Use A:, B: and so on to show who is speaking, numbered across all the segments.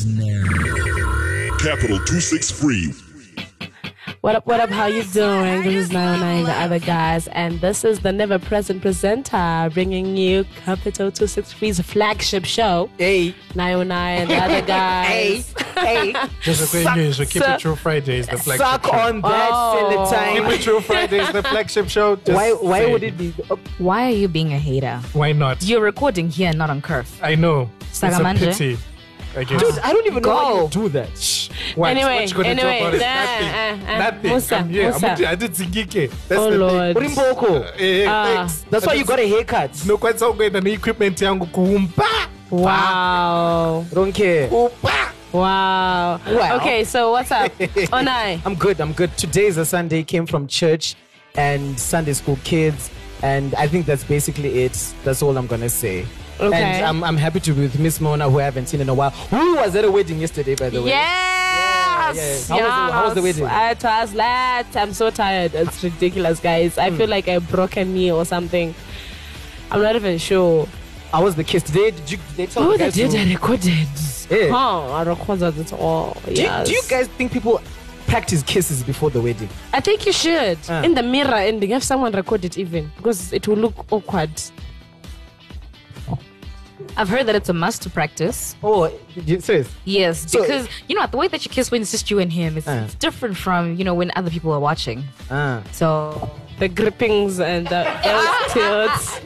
A: And now,
B: Capital 263.
C: What up, what up, how you doing? This is 909 The Other Guys, and this is the Never Present presenter bringing you Capital 263's flagship show,
D: Hey,
C: 909 The Other Guys.
D: hey.
E: Just a quick news. We keep
C: suck-
E: it true Fridays, the flagship show.
D: Suck
E: show.
D: on that
C: Oh.
D: silly
E: Keep it true Fridays, the flagship show. Just
D: Why, why
E: saying.
D: would it be?
F: Why are you being a hater?
E: Why not?
F: You're recording here, not on Curve.
E: I know. It's a pity. I guess.
D: dude, I don't even know how you do that.
E: Shh. What?
C: Anyway,
E: what you gonna
C: anyway,
E: do about it?
C: nah,
E: Nothing.
C: uh, uh,
E: Nothing.
C: Musa,
E: I'm here.
C: Musa.
E: I'm, I did zingike. That's
C: Oh,
E: the
C: Lord.
E: thing.
D: Urimboko.
E: Eh, eh,
C: Ah.
E: thanks.
D: That's why you got a haircut.
E: No kwanza ukuenda ne-equipment yangu kuumba
C: Wow.
D: Don't care.
E: umba
C: Wow.
D: Wow.
C: Okay, so what's up? Onai.
D: I'm good. I'm good. Today is a Sunday. Came from church and Sunday school kids, and I think that's basically it. That's all I'm gonna say.
C: Okay.
D: And I'm, I'm happy to be with Miss Mona, who I haven't seen in a while. Who was at a wedding yesterday, by the way?
C: Yes.
D: yeah. How was the- how was the wedding?
C: It was late. I'm so tired. It's ridiculous, guys. I
D: Hmm.
C: feel like I broke a knee or something. I'm not even sure.
D: I was the kiss today. Did you? Did they tell
C: Oh,
D: the
C: they did.
D: to-
C: I recorded.
D: Yeah.
C: Huh, I recorded it all.
D: Do, you,
C: yes.
D: do you guys think people practice kisses before the wedding?
C: I think you should.
D: Ah.
C: In the mirror ending, have someone record it even because it will look awkward.
F: I've heard that it's a must to practice.
D: Oh, you, serious?
F: Yes,
D: So-
F: because you know the way that you kiss when it's just you and him, it's,
D: Uh.
F: it's different from you know when other people are watching.
D: Ah.
F: So
C: The grippings and the elf tilts.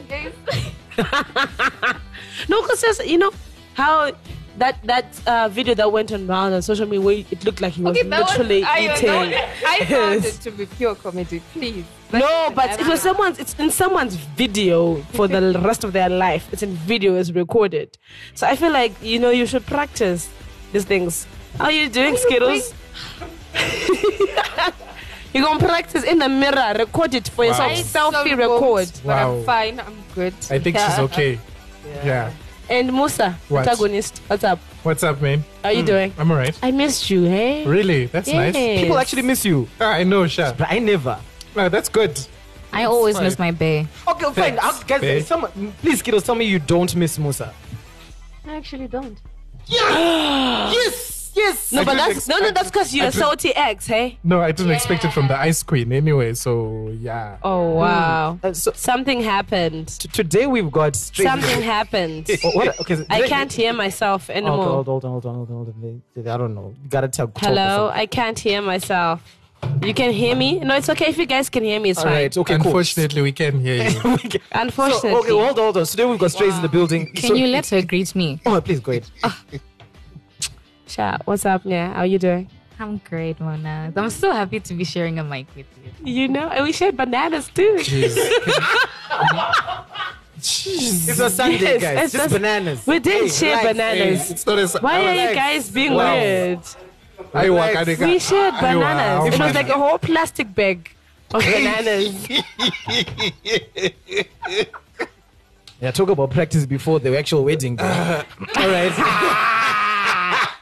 C: No, because you know how that that uh, video that went on around on social media, where it looked like he was literally eating.
G: I, I found it to be pure comedy, please.
C: No, but it was someone's. It's in someone's video for the rest of their life. It's in video. It's recorded. So I feel like you know you should practice these things. How are you doing, Skittles? You're gonna practice in the mirror. Record it for yourself. Selfie record.
G: But
E: Wow.
G: I'm fine. I'm good.
E: I think she's okay. Yeah.
C: And Musa,
E: What?
C: antagonist. What's up?
E: What's up, man?
C: How are you doing?
E: I'm alright.
C: I missed you. Hey.
E: Really? That's nice.
D: People actually miss you,
E: Ah, I know, Sha.
D: but I never.
E: No, that's good.
F: I always
E: fine.
F: miss my bay.
D: Okay, fine.
E: Thanks,
D: I'll- guys,
E: babe.
D: someone, please, kiddos, tell me you don't miss Musa.
G: I actually don't.
D: yes, yes.
C: No,
E: I
C: but
E: didn't
C: that's no, no.
E: expect
C: That's because you're
E: I
C: a
E: didn't-
C: salty ex, hey.
E: No, I didn't expect it from the Ice Queen anyway, so yeah.
C: Oh wow.
D: Uh, so
C: Something happened.
D: t- today we've got straight.
C: Something happened.
D: Oh, what? Okay, so
C: I can't hear myself anymore.
D: hold, hold on, hold on, hold on, hold on. I don't know. You gotta tell.
C: Hello. I can't hear myself. You can hear me? No, it's okay if you guys can hear me. It's
D: All
C: fine.
D: right. Okay. Cool.
E: Unfortunately, we can hear you.
D: Okay.
C: Unfortunately.
D: So, okay, hold on, hold on. Today we've got strays in the building.
F: Can
D: So-
F: you let her greet me?
D: Oh, please go ahead.
C: Sha, what's up, yeah? How are you doing?
F: I'm great, Mona. I'm so happy to be sharing a mic with you.
C: You know, and we shared bananas too.
E: Jeez.
D: It's a Sunday,
C: Yes,
D: guys.
C: it's
D: Just
C: just-
D: bananas.
C: We did
D: Hey,
C: share
D: relax.
C: bananas.
E: it's not as
C: Why are you guys being
E: Wow.
C: weird?
E: I
D: Relax.
E: work,
C: We shared bananas. It was like a whole plastic bag of bananas.
D: Yeah, talk about practice before the actual wedding. Bro. All right.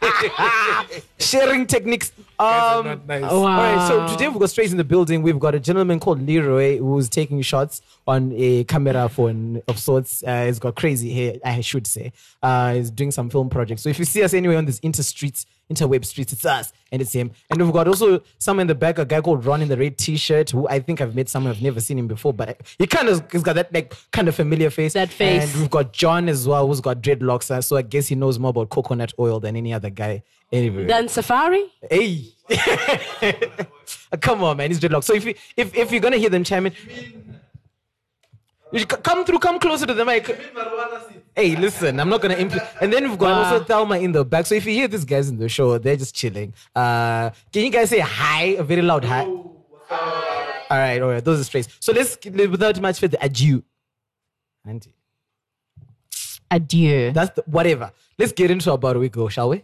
D: Sharing techniques. Um,
E: not nice.
C: Wow.
D: All right, so today we've got strays in the building. We've got a gentleman called Leroy who's taking shots on a camera phone of sorts. Uh, he's got crazy hair, I should say. Uh, he's doing some film projects. So if you see us anywhere on these inter streets, interweb streets, it's us and it's him. And we've got also someone in the back, a guy called Ron in the red t-shirt, who I think I've met someone I've never seen him before, but he kind of he's got that like kind of familiar face.
C: That face.
D: And we've got John as well, who's got dreadlocks. uh, So I guess he knows more about coconut oil than any other guy. Anyway.
C: Than Safari?
D: Hey, come on, man, he's dreadlocks. So if you, if if you're gonna hear them chime in, you come through, come closer to the mic. Hey, listen, I'm not gonna impl- And then we've got
C: Wow.
D: also Thelma in the back. So if you hear these guys in the show, they're just chilling. Uh, can you guys say hi? A very loud hi. All right, all right, those are strays. So let's without much further adieu. Auntie,
F: Adieu.
D: that's the, whatever. Let's get into about a week ago, shall we?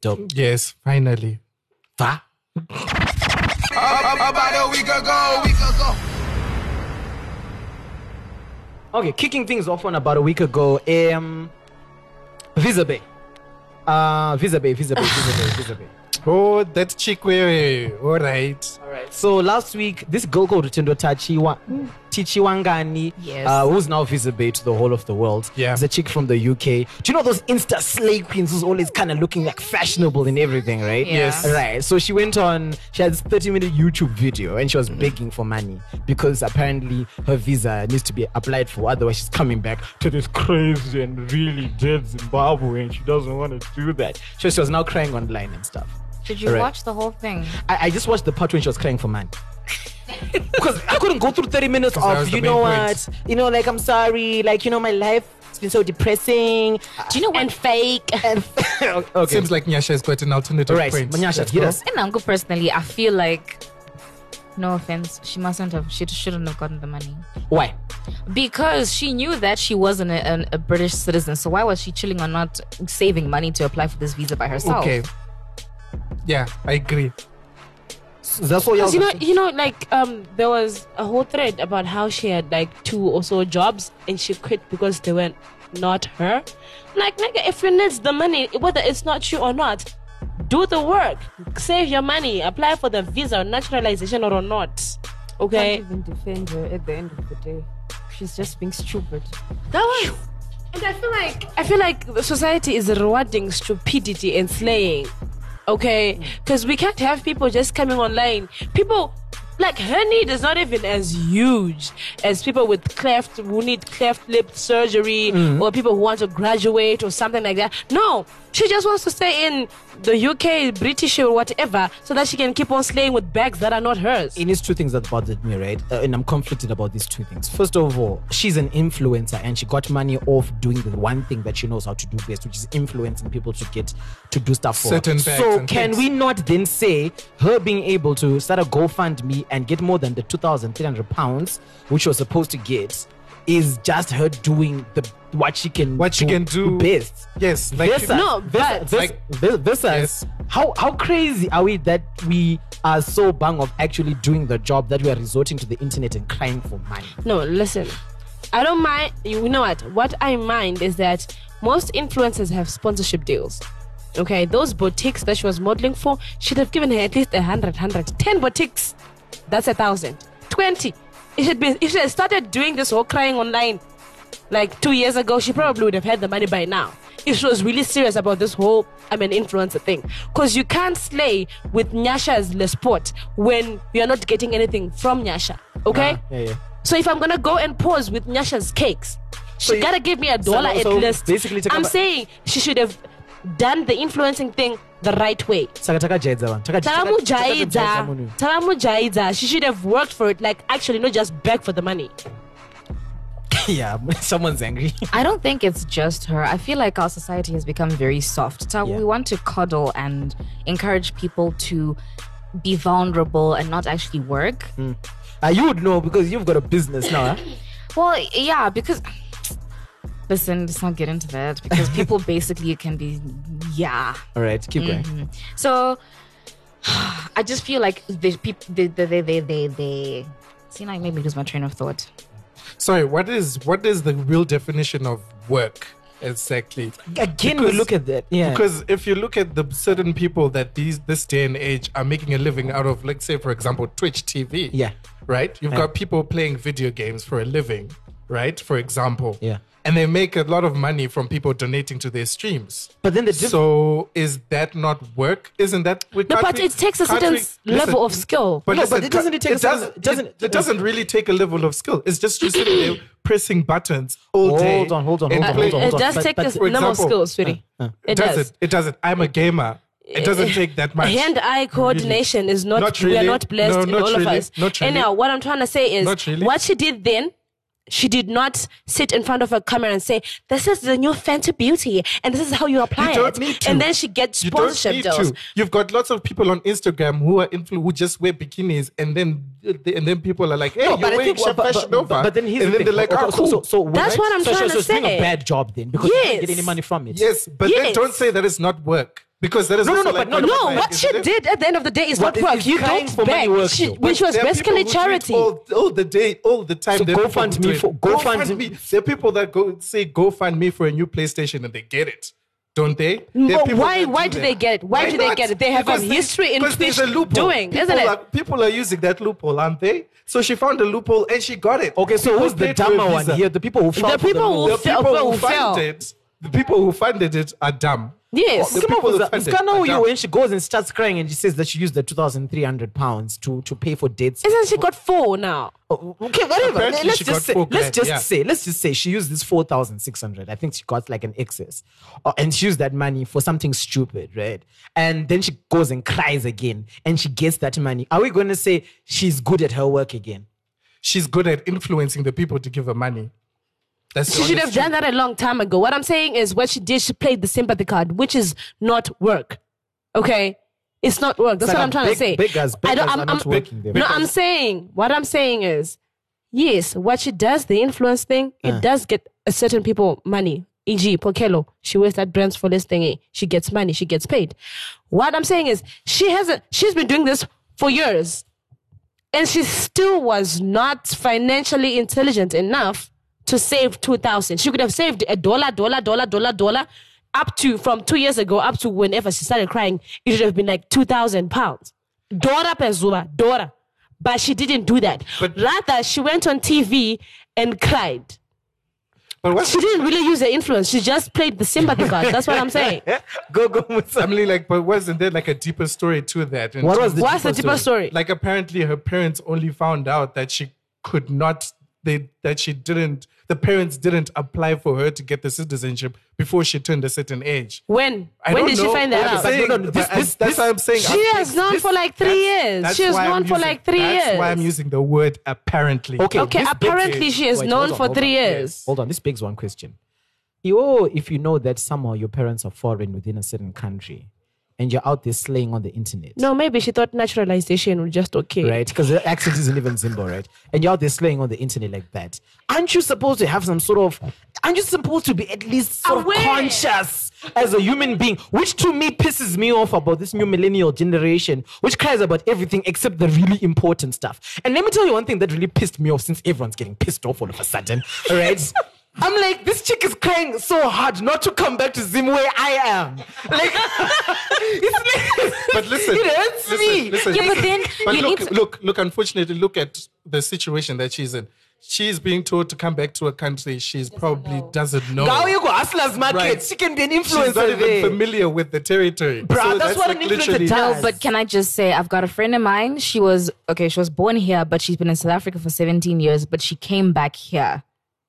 D: Dope.
E: Yes, finally.
D: Va?
A: about a week ago, week ago.
D: Okay, kicking things off on about a week ago. Um, Visa Bay. Uh, Visa Bay, Visa Bay, Visa Bay, Visa Bay.
E: Oh, that chick way. All right.
D: All right. So last week, this girl called Rutendo Tachi, wa- Tichi Wangani,
F: Yes.
D: uh, who's now visible to the whole of the world.
E: Yeah.
D: There's a chick from the UK. Do you know those Insta slay queens who's always kind of looking like fashionable in everything, right?
F: Yeah. Yes.
D: Right. So she went on, she had this 30 minute YouTube video and she was begging for money because apparently her visa needs to be applied for. Otherwise, she's coming back to this crazy and really dead Zimbabwe and she doesn't want to do that. So she was now crying online and stuff.
F: Did you
D: Right.
F: watch the whole thing?
D: I, I just watched the part when she was crying for money. Because I couldn't go through 30 minutes
E: that
D: of, you know what,
E: point.
D: you know, like, I'm sorry, like, you know, my life has been so depressing.
F: Do you know what?
C: And fake.
D: And okay.
E: Seems like Nyasha is got an alternative
D: right,
E: point.
D: Manyasha,
E: Let's
D: hit
E: go.
D: us.
F: In Uncle personally, I feel like no offense, she mustn't have she shouldn't have gotten the money.
D: Why?
F: Because she knew that she wasn't a, an- a British citizen, so why was she chilling on not saving money to apply for this visa by herself?
E: Okay. Yeah, I agree.
D: That's what y'all.
C: 'Cause you know, you know, like um, there was a whole thread about how she had like two or so jobs and she quit because they were not her. Like, nigga, if you need the money, whether it's not you or not, do the work, save your money, apply for the visa or naturalization or not. Okay,
G: Can't even defend her at the end of the day. She's just being stupid.
C: that was. And I feel like I feel like the society is rewarding stupidity and slaying. Okay, because we can't have people just coming online. People like her need is not even as huge as people with cleft who need cleft lip surgery mm-hmm. or people who want to graduate or something like that. No, she just wants to stay in the UK, British or whatever, so that she can keep on slaying with bags that are not hers.
D: it is two things that bothered me, right? Uh, and I'm conflicted about these two things. First of all, she's an influencer and she got money off doing the one thing that she knows how to do best, which is influencing people to get to do stuff for her.
E: Certain bags
D: So
E: and
D: can
E: things.
D: we not then say her being able to start a GoFundMe and get more than the 2,300 pounds, which she was supposed to get, is just her doing the what she can
E: What she can do-
D: best.
E: Yes, like
D: Versus,
C: No,
D: versus,
C: but-
D: versus,
E: Like-
D: ver- versus
E: Yes.
D: how how crazy are we that we are so bang of actually doing the job that we are resorting to the internet and crying for money?
C: No, listen. I don't mind. You know what? What I mind is that most influencers have sponsorship deals. Okay, those boutiques that she was modeling for should have given her at least a hundred, hundred, ten boutiques. That's a thousand. Twenty. It should be. If she had started doing this whole crying online, like two years ago, she probably would have had the money by now. If she was really serious about this whole I'm an influencer thing, because you can't slay with Nyasha's Le Sport when you're not getting anything from Nyasha. Okay.
D: Ah, yeah, yeah.
C: So if I'm gonna go and pose with Nyasha's cakes, she
D: you-
C: gotta give me a dollar
D: so
C: at least.
D: basically
C: I'm saying she should have done the influencing thing the right way.
D: Saka takajaidza vanhu.
C: Takamujaidza,
D: munhu.
C: takamujaidza. She should have worked for it, like actually, not just beg for the money.
D: yeah, someone's angry.
F: I don't think it's just her. I feel like our society has become very soft. So
D: Yeah.
F: we want to coddle and encourage people to be vulnerable and not actually work.
D: Uh, you would know because you've got a business now. Huh?
F: Well, yeah, because listen, let's not get into that because people basically can be, yeah.
D: All right, keep going.
C: Mm-hmm.
F: So I just feel like the people, they, they, they, they, they, they. See, now you made me lose my train of thought.
E: Sorry, what is what is the real definition of work exactly?
D: Again, we look at that. Yeah.
E: Because if you look at the certain people that these this day and age are making a living out of, let's say for example, Twitch TV.
D: Yeah.
E: Right? You've
D: Yeah.
E: got people playing video games for a living, right? For example.
D: Yeah.
E: And they make a lot of money from people donating to their streams.
D: But then the diff-
E: so is that not work? Isn't that we
C: No, but
E: we-
C: it takes a certain
E: we-
C: s- level of skill.
E: But
D: No,
E: listen,
D: but it doesn't It, take a
E: it doesn't,
D: certain- doesn't-
E: it, it doesn't really take a level of skill. It's just you sitting there pressing buttons all day.
D: Hold on, hold on, hold on, hold on,
C: it
D: hold
C: does
D: But-
C: take
D: but
C: a
E: for
C: number of
E: example-
C: skills, sweetie.
D: uh,
C: it
E: does
C: does.
E: it? It doesn't. I'm a gamer. It doesn't take that much.
C: Hand-eye coordination is not.
E: Not
C: We are not blessed
E: No,
C: in all
E: really.
C: of us.
E: Not really.
C: Anyhow, what I'm trying to say is, what she did then. She did not sit in front of a camera and say, "This is the new Fenty Beauty, and this is how you apply
E: You don't
C: it."
E: need to.
C: And then she gets
E: You don't
C: sponsorship
E: need
C: deals.
E: to. You've got lots of people on Instagram who are influ- who just wear bikinis, and then uh, and then people are like, "Hey,
D: No,
E: you're
D: but I
E: wearing
D: think, but, but,
E: Fashion
D: but,
E: Nova,"
D: but then here's
E: and
D: the
E: then
D: thing.
E: they're like,
D: Okay,
E: "Oh,
D: so,
E: cool."
D: so, so
C: That's what I'm
D: so,
C: trying
D: so,
C: to
D: so she's doing a bad job then because she
C: Yes.
D: can't get any money from it.
E: Yes, but then don't say that it's not work because that is
D: No, no, no,
E: like
D: but no,
C: No, what she
E: it?
C: did at the end of the day is
D: What
C: not work. You don't
D: for
C: beg.
D: work,
C: She,
D: though?
C: when
E: But
C: she was basically
E: people who do it
C: charity.
E: all, all the day, all the time.
D: So
E: There are people
D: GoFund
E: who do
D: me
E: it.
D: for- GoFund-
E: GoFund me. There are people that go say GoFund me for a new PlayStation and they get it. don't they? There
C: But why? Why
E: do
C: do they get it? Why, do they
E: not?
C: get it? They have
E: Because
C: a
E: they-
C: history in
E: there's a loophole.
C: doing,
E: people
C: isn't it?
E: Are, people are using that loophole, aren't they? So she found a loophole and she got it.
D: Okay, so
E: People
D: who's the
E: for
D: dumber one here? The people who found
C: The
D: for
C: people
D: move.
C: who
E: The people
C: who
E: who funded it, the people who funded it are dumb.
C: Yes.
E: The
D: Come
E: people
D: on,
E: who
D: Musa. know you when she goes and starts crying and she says that she used the 2,300 pounds to, to pay for dates.
C: Isn't she got four now?
D: Oh, okay, whatever.
E: Apparently
D: let's just say, let's
E: grand,
D: just
E: yeah.
D: say, let's just say she used this four thousand six hundred. I think she got like an excess, uh, and she used that money for something stupid, right? And then she goes and cries again, and she gets that money. Are we going to say she's good at her work again?
E: She's good at influencing the people to give her money. That's
C: She should have done that a long time ago. What I'm saying is, what she did, she played the sympathy card, which is not work. Okay, it's not work. That's
D: like
C: what I'm, trying
D: beg-
C: to say.
D: beggars-
C: I don't. I'm, I'm-
D: working there.
C: No, I'm saying what I'm saying is, yes, what she does, the influence thing,
D: Uh.
C: it does get a certain people money. E.g., Pokelo, she wears that brands for this thingy. She gets money. She gets paid. What I'm saying is, she hasn't. She's been doing this for years and she still was not financially intelligent enough to save 2000 she could have saved a dollar dollar dollar dollar dollar up to from two years ago up to whenever she started crying it should have been like 2000 pounds. Dora pezuba dora but she didn't do that.
E: But-
C: rather she went on tv and cried.
E: But what's
C: she didn't really use her influence. She just played the sympathy card that's what i'm saying.
D: Go go. Musa.
E: I mean, like, but wasn't there like a deeper story to that? In
D: What was
E: terms-
D: the
C: what's the
D: deeper
C: deeper story?
E: Like apparently her parents only found out that she could not they that she didn't the parents didn't apply for her to get the citizenship before she turned a certain age.
C: when
E: I
C: when
E: don't
C: did she find that
E: I'm
C: out
E: saying-
D: no, no, this-
E: but
D: this-
E: that's
D: this-
E: why I'm saying
C: she
E: I'm-
C: has known for like three
E: that's-
C: years
E: that's
C: she has known for
E: using-
C: like three
E: that's
C: years That's
E: why I'm using the word apparently.
D: Okay,
C: Okay,
D: this begs-
C: apparently she has
D: Wait,
C: known
D: on,
C: for three
D: on.
C: years.
D: Hold on, this begs one question. You, if you know that somehow your parents are foreign within a certain country, and you're out there slaying on the internet,
C: No, maybe she thought naturalization was just okay.
D: right? Because the accent isn't even Zimbo, right? And you're out there slaying on the internet like that. Aren't you supposed to have some sort of? Aren't you supposed to be at least sort
C: Aware.
D: of conscious as a human being? Which to me pisses me off about this new millennial generation, which cries about everything except the really important stuff. And let me tell you one thing that really pissed me off since everyone's getting pissed off all of a sudden, all right? I'm like, this chick is crying so hard not to come back to Zim where I am. Like, it's like,
E: But listen,
D: it hurts
E: listen,
D: me.
E: listen,
F: Yeah, but then
E: But
F: you
E: look,
F: need to-
E: look, look. Unfortunately, look at the situation that she's in. She's being told to come back to a country she's probably doesn't know.
D: Now you go Hustlers Market.
E: Right.
D: She can be an influencer.
E: She's not even
D: there.
E: familiar with the territory.
D: Bruh, that's what an influencer does.
F: No, but can I just say I've got a friend of mine. She was okay. She was born here, but she's been in South Africa for 17 years. But she came back here,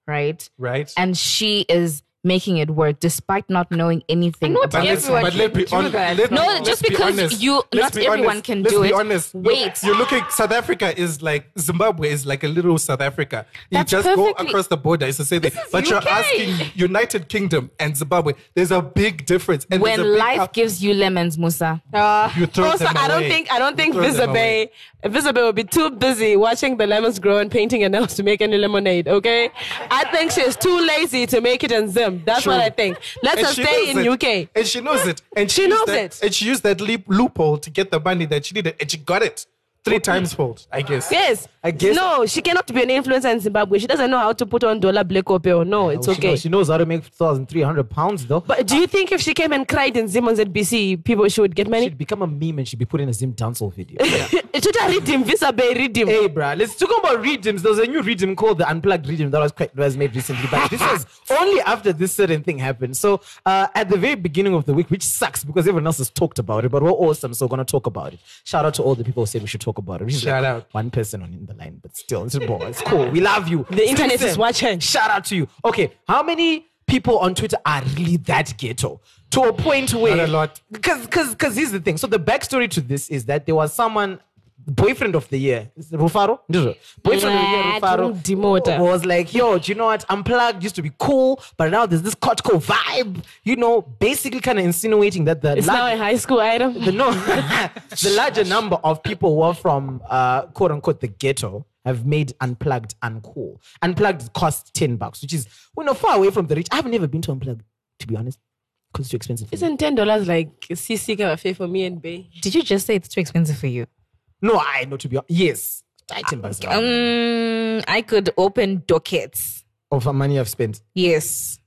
F: right?
E: Right.
F: And she is making it work despite not knowing anything
C: not
F: about
E: But
F: it.
E: let's, but let
C: can
E: be honest. Let,
F: No,
E: let's
F: just because
E: honest.
F: you-
E: Let's
F: not
E: be
F: everyone
E: honest.
F: can
E: Let's
F: do
E: be
F: it.
E: honest.
F: Wait.
E: you're looking. South Africa is like Zimbabwe is like a little South Africa. You
F: That's
E: just go across the border. It's the same thing. But you're asking United Kingdom and Zimbabwe. There's a big difference. And
F: when
E: a big
F: life
E: up-
F: gives you lemons, Musa.
C: Uh,
E: You throw
C: also,
E: them
C: I don't think I don't think
E: You throw them away.
C: Visibe Visibe will be too busy watching the lemons grow and painting her nails to make any lemonade. Okay, I think she's too lazy to make it in Zim. That's
E: True.
C: what I think. Let
E: And
C: her stay in
E: it.
C: UK.
E: And she knows it. And
C: She
E: used
C: knows
E: that-
C: it.
E: And she used that leap loophole to get the money that she needed. And she got it. Three times fold, I guess.
C: Yes,
D: I guess-
C: No, she cannot be an influencer in Zimbabwe. She doesn't know how to put on dollar black or bill. No, it's
D: She
C: okay.
D: knows, she knows how to make 2,300 pounds though.
C: But do you think if she came and cried in Zim on ZBC, people she would get money?
D: she'd become a meme and she'd be put in a Zim dancehall video.
C: Tuta redeem, Visibe redeem.
D: hey, bruh, let's talk about redeems. There's a new redeem called the Unplugged Redeem that was quite was made recently, but this was only after this certain thing happened. So uh, at the very beginning of the week, which sucks because everyone else has talked about it, but we're awesome, so we're gonna talk about it. Shout out to all the people who said we should talk about it. Which
E: Shout
D: like
E: out.
D: one person on in the line, but still, it's, bro, it's cool. We love you.
C: The internet
D: Listen,
C: is watching.
D: Shout out to you. Okay, how many people on Twitter are really that ghetto to a point where
E: Not a lot.
D: because because because here's the thing. So the backstory to this is that there was someone. Boyfriend of the year, Rufaro. Ndizo. Boyfriend of the year,
C: Nah,
D: Rufaro,
C: don't demote
D: was like, "Yo, do you know what? Unplugged used to be cool, but now there's this Kotko vibe. You know, basically kind of insinuating that the
C: It's now a high school item.
D: the no, the larger number of people who are from uh, quote unquote the ghetto have made unplugged uncool. Unplugged costs ten bucks, which is we're not far away from the rich. I've never been to unplugged, to be honest, because it's too expensive. for me.
C: Isn't ten dollars like CC cafe for me and Bay?
F: Did you just say it's too expensive for you?
D: No, I know to be honest. Yes, ten bucks.
F: Um, I could open dockets.
D: of money I've spent.
F: Yes.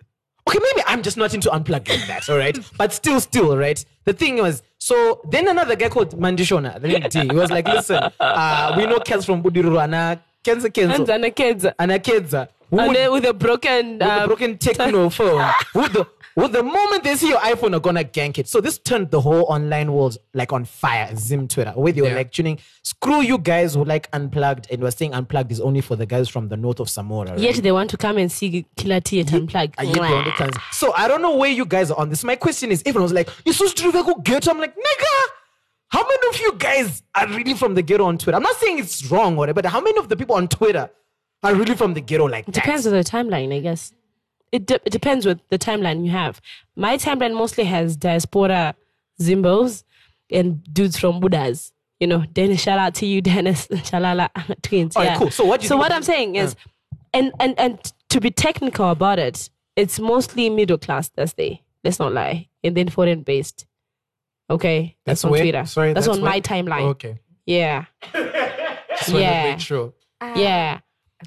D: Okay, maybe I'm just not into unplugged like that, all right? But still, still, right? The thing was, so then another guy called Mandishona, the name he was like, listen, uh, we know kids from Budiriro, and uh, Kenza Kenzo,
C: And then kids.
D: and a Kenza, who
C: And
D: would-
C: with a broken,
D: with a
C: um,
D: broken techno phone. with the with the moment they see your iPhone, are gonna gank it. So this turned the whole online world like on fire. Zim Twitter, where they were
E: Yeah.
D: like tuning. Screw you guys who like unplugged and were saying unplugged is only for the guys from the north of Samora. Right?
C: Yet they want to come and see Killer T at Unplugged.
D: Are you the only So I don't know where you guys are on this. My question is, everyone was like, "You so stupid, go ghetto." I'm like, nigga. How many of you guys are really from the ghetto on Twitter? I'm not saying it's wrong or whatever, but how many of the people on Twitter are really from the ghetto like that?
C: Depends on the timeline, I guess. It, de- it depends with the timeline you have. My timeline mostly has diaspora Zimbos and dudes from Buddhas. You know, Dennis, shout out to you, Dennis, Shalala, twins.
D: All right,
C: yeah.
D: cool. So what do you
C: So what I'm saying is, and, and, and to be technical about it, it's mostly middle class that's there. Let's not lie. And then foreign based. Okay? That's, on
E: where?
C: Twitter.
E: Sorry,
C: that's, on
E: where?
C: my timeline.
E: Oh, okay.
C: Yeah.
E: Just wanted to
C: Yeah.
E: make sure.
C: Uh, yeah.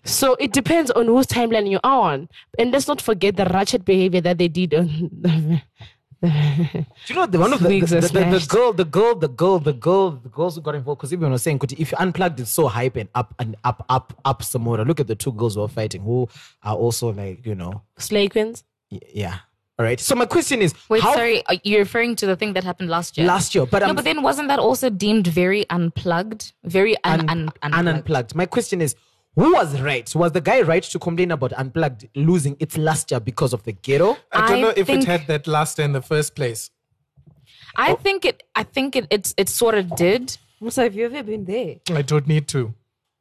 C: So it depends on whose timeline you're on. And let's not forget the ratchet behavior that they did on
D: Do you know the one of the, the, the,
C: are
D: the, the girl, the girl, the girl, the girl, the girls who got involved? Because everyone was saying, "Kuti, if you unplugged, it's so hype and up and up, up, up some more. Look at the two girls who are fighting, who are also like, you know,
C: Slay Queens.
D: y- yeah. All right. So my question is,
F: Wait,
D: how
F: sorry, are referring to the thing that happened last year?
D: last year? But
F: no,
D: I'm
F: but then wasn't that also deemed very unplugged? Very un, un,
D: un-
F: unplugged.
D: unplugged. My question is, who was right? Was the guy right to complain about unplugged losing its luster because of the ghetto?
E: I don't
F: I
E: know if
F: think-
E: it had that luster in the first place.
F: I think it. I think it. It's it sort of did.
G: Musa, have you ever been there?
E: I don't need to.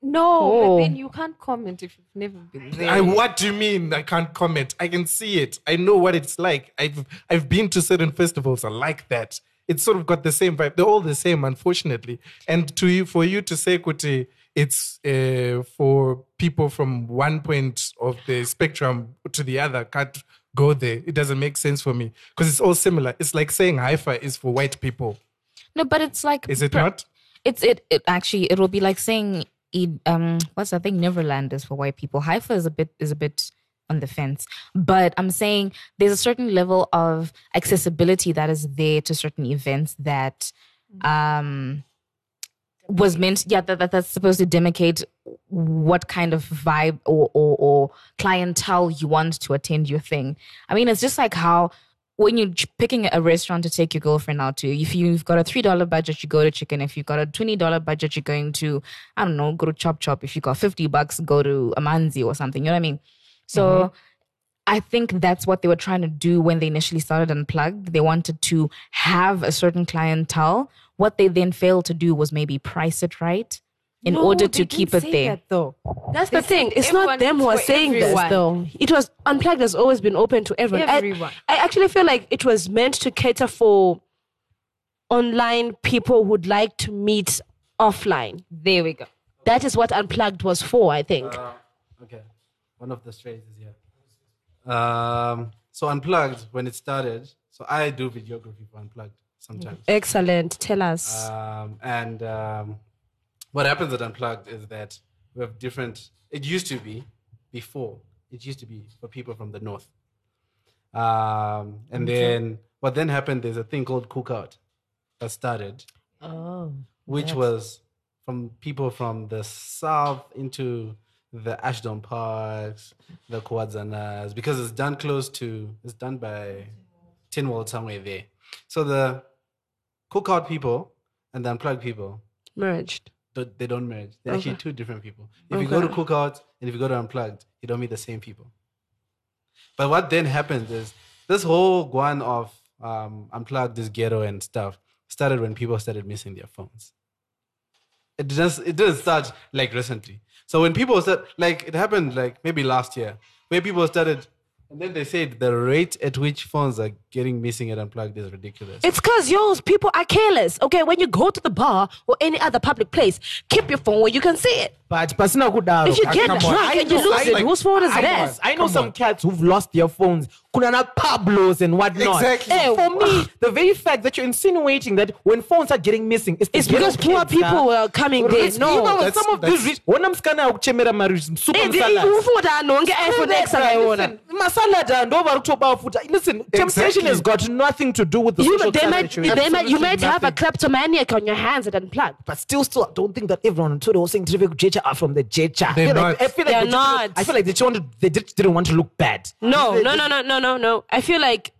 G: No,
C: Oh.
G: but then you can't comment if you've never been there.
E: I, what do you mean? I can't comment. I can see it. I know what it's like. I've I've been to certain festivals. I like that. It's sort of got the same vibe. They're all the same, unfortunately. And to you, for you to say, Kuti, it's uh, for people from one point of the spectrum to the other can't go there. It doesn't make sense for me because it's all similar. It's like saying HIFA is for white people.
F: No, but it's like.
E: Is it
F: per-
E: not?
F: It's it. It actually. It will be like saying. Um. What's that thing? Neverland is for white people. HIFA is a bit. Is a bit on the fence. But I'm saying there's a certain level of accessibility that is there to certain events that um was meant yeah that, that that's supposed to demarcate what kind of vibe or, or or clientele you want to attend your thing. I mean it's just like how when you're picking a restaurant to take your girlfriend out to if you've got a three dollar budget you go to chicken. If you've got a twenty dollar budget you're going to i don't know go to chop chop. If you got 50 bucks go to amanzi or something. You know what i mean? So mm-hmm. I think that's what they were trying to do when they initially started Unplugged. They wanted to have a certain clientele. What they then failed to do was maybe price it right in
G: No,
F: order to keep it there.
G: that, though.
C: That's
G: They
C: the thing. It's not them who are
G: for
C: saying this, though. It was Unplugged has always been open to everyone.
G: Everyone.
C: I, actually feel like it was meant to cater for online people who'd like to meet offline.
G: There we go.
C: That is what Unplugged was for, I think.
B: Okay, one of the strays is here. Um, so unplugged when it started. So I do videography for unplugged sometimes.
C: Excellent. Tell us.
B: Um, and um, what happens at unplugged is that we have different. It used to be before. It used to be for people from the north. Um, and then what then happened? There's a thing called cookout that started
C: oh.
B: which was from people from the south into the Ashdown Parks, the Kwadzanas, because it's done close to, it's done by Tin World somewhere there. So the cookout people and then unplugged people,
C: Merged.
B: don't- they don't merge. They're actually two different people. If you go to
C: Okay.
B: cookout and if you go to unplugged, you don't meet the same people. But what then happens is this whole one of um, unplugged, this ghetto and stuff started when people started missing their phones. It just it didn't start like recently. So when people start like it happened like maybe last year, where people started, and then they said the rate at which phones are getting missing at unplugged is ridiculous.
C: It's because yours people are careless. Okay, when you go to the bar or any other public place, keep your phone where you can see it.
D: But pasina kudaro.
C: If you get drunk
E: I
C: and you
E: know-
C: lose
E: I
C: it,
E: like-
C: whose phone is
D: I know. I know some cats who've lost their phones. Kunana Pablos and whatnot.
E: Exactly.
D: Eh, for me, the very fact that you're insinuating that when phones are getting missing, it's,
C: It's because poor
D: kids,
C: people
D: huh?
C: were coming there.
D: Rich-
C: No.
D: you know,
E: that's-
D: some of these rich. When I'm scanning out chemera marriage, super
C: the-
D: salads.
C: ufunda nonke iPhone X akayiona.
D: masalada ndova kutoba futa listen temptation
E: Exactly.
D: has got nothing to do with the
C: You,
D: social
C: they might,
D: that
C: they might, you
E: Absolutely
C: might have a kleptomaniac on your hands at unplugged.
D: but still, still, I don't think that everyone on Twitter was saying Trivek Jecha are from the Jecha.
E: They're
D: feel like,
E: not.
D: I feel like
C: They're not.
D: I feel like they wanted, they just didn't want to look bad.
C: No,
D: They-
C: no, no, no, no, no, no. I feel like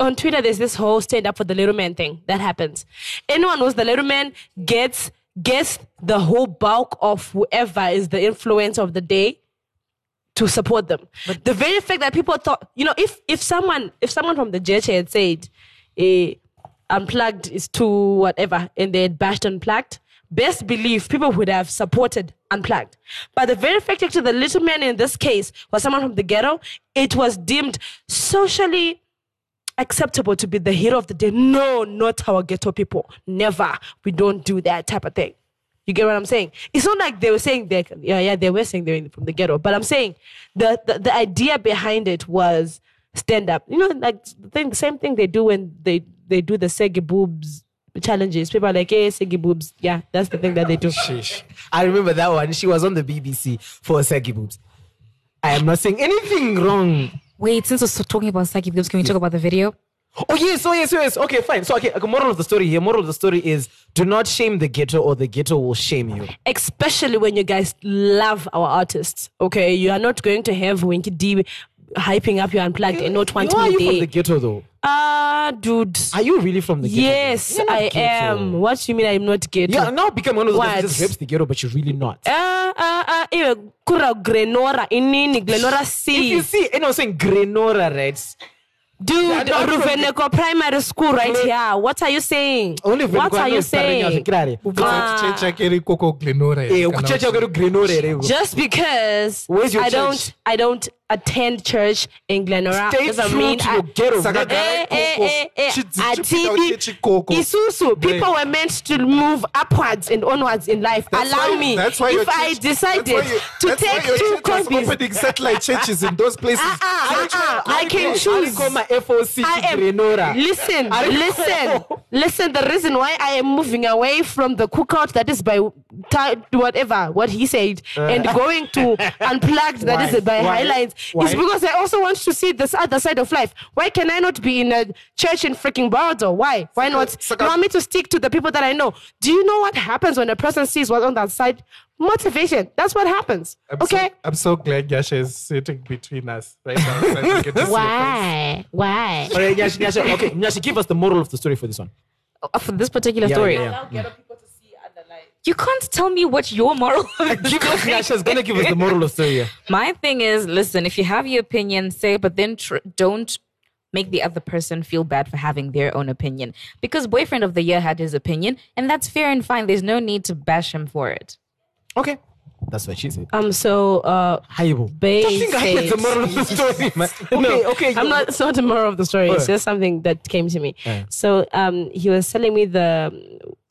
C: on Twitter there's this whole stand up for the little man thing that happens. Anyone who's the little man gets gets the whole bulk of whoever is the influence of the day to support them. But the very fact that people thought, you know, if if someone if someone from the JH had said, eh, unplugged is too whatever, and they had bashed unplugged, best believe people would have supported unplugged. But the very fact that the little man in this case was someone from the ghetto, it was deemed socially acceptable to be the hero of the day. No, not our ghetto people. Never. We don't do that type of thing. You get what I'm saying? It's not like they were saying they yeah, yeah, they were saying they were from the ghetto. But I'm saying the, the, the idea behind it was stand up. You know, like the thing, the same thing they do when they, they do the Segi boobs challenges. People are like, hey, Segi boobs. Yeah, that's the thing that they do.
D: I remember that one. She was on the BBC for Sagi Boobs. I am not saying anything wrong.
F: Wait, since we're talking about psychic boobs, can we talk about the video?
D: Oh yes, oh yes, oh yes. Okay, fine. So okay, okay, moral of the story here. Moral of the story is: do not shame the ghetto, or the ghetto will shame you.
C: especially when you guys love our artists. Okay, you are not going to have Winky D hyping up your unplugged and not wanting
D: are
C: me
D: you from the ghetto though?
C: Ah, dude.
D: Are you really from the ghetto?
C: Yes, I
D: ghetto.
C: am. What do you mean I'm not ghetto?
D: Yeah, now become one of those who just reps the ghetto, but you're really not.
C: Ah, ah, ah, iwe kura Grenora, inini, Glenora
D: If you see, was saying Grenora, right?
C: Dude,
D: not from the-
C: Ruveneko Primary School right here. What are you saying?
D: Only
C: What are you saying? Ah.
E: Checha keri koko Glenora.
D: Eh, kuchecha kwedu Grenora ere.
C: Just because I don't I don't attend church in Glenora
D: Stay
C: doesn't mean I,
D: ghetto.
C: Eh, eh, eh, eh,
E: Chidzi-
C: Atibi,
E: chipita uchechi koko.
C: Isusu, people were meant to move upwards and onwards in life.
E: That's
C: Allow
E: why-
C: me.
E: That's why
C: if I
E: church-
C: decided
E: you-
C: to take two copies,
E: opening satellite churches in those places.
C: Ah, ah, ah, I can choose.
D: FOC
C: I am
D: Grenora.
C: listen, listen, listen. The reason why I am moving away from the cookout that is by whatever what he said and going to unplugged that is by
D: Why?
C: Highlights
D: Why?
C: is because I also want to see this other side of life. Why can I not be in a church in freaking Bordeaux? Why? Why not?
E: Saka-
C: You want me to stick to the people that I know? Do you know what happens when a person sees what's on that side? Motivation. That's what happens.
E: I'm
C: okay.
E: So, I'm so glad Yasha is sitting between us right now. so I can get to see your face.
C: Why? Why?
D: All right, Nyashi, Nyashi, okay, Nyashi, give us the moral of the story for this one.
F: Uh, For this particular
D: Yeah,
F: story,
D: yeah, yeah.
F: You can't tell me what your moral. of the
D: Give us,
F: story
D: gonna give us the moral of the story.
F: My thing is, listen, if you have your opinion, say, it, but then tr- don't make the other person feel bad for having their own opinion. Because boyfriend of the year had his opinion, and that's fair and fine. There's no need to bash him for it.
D: Okay, that's what she said.
C: Um. So, uh,
D: Haibo.
C: Bae
D: I think I get the moral of the story, man. Okay, okay.
C: I'm not. It's not the moral of the story. It's just something that came to me.
D: Yeah.
C: So, um, he was telling me the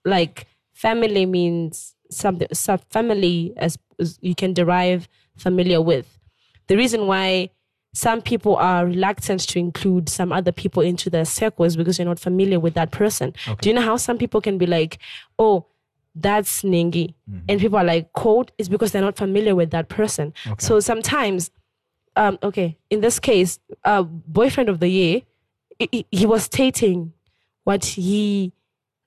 C: like family means something. So family as, as you can derive familiar with. The reason why some people are reluctant to include some other people into their circle is because you're not familiar with that person. Do you know how some people can be like, oh, that's Ningi. And people are like, cold is because they're not familiar with that person. So sometimes, um, okay, in this case, uh, boyfriend of the year, he, he was stating what he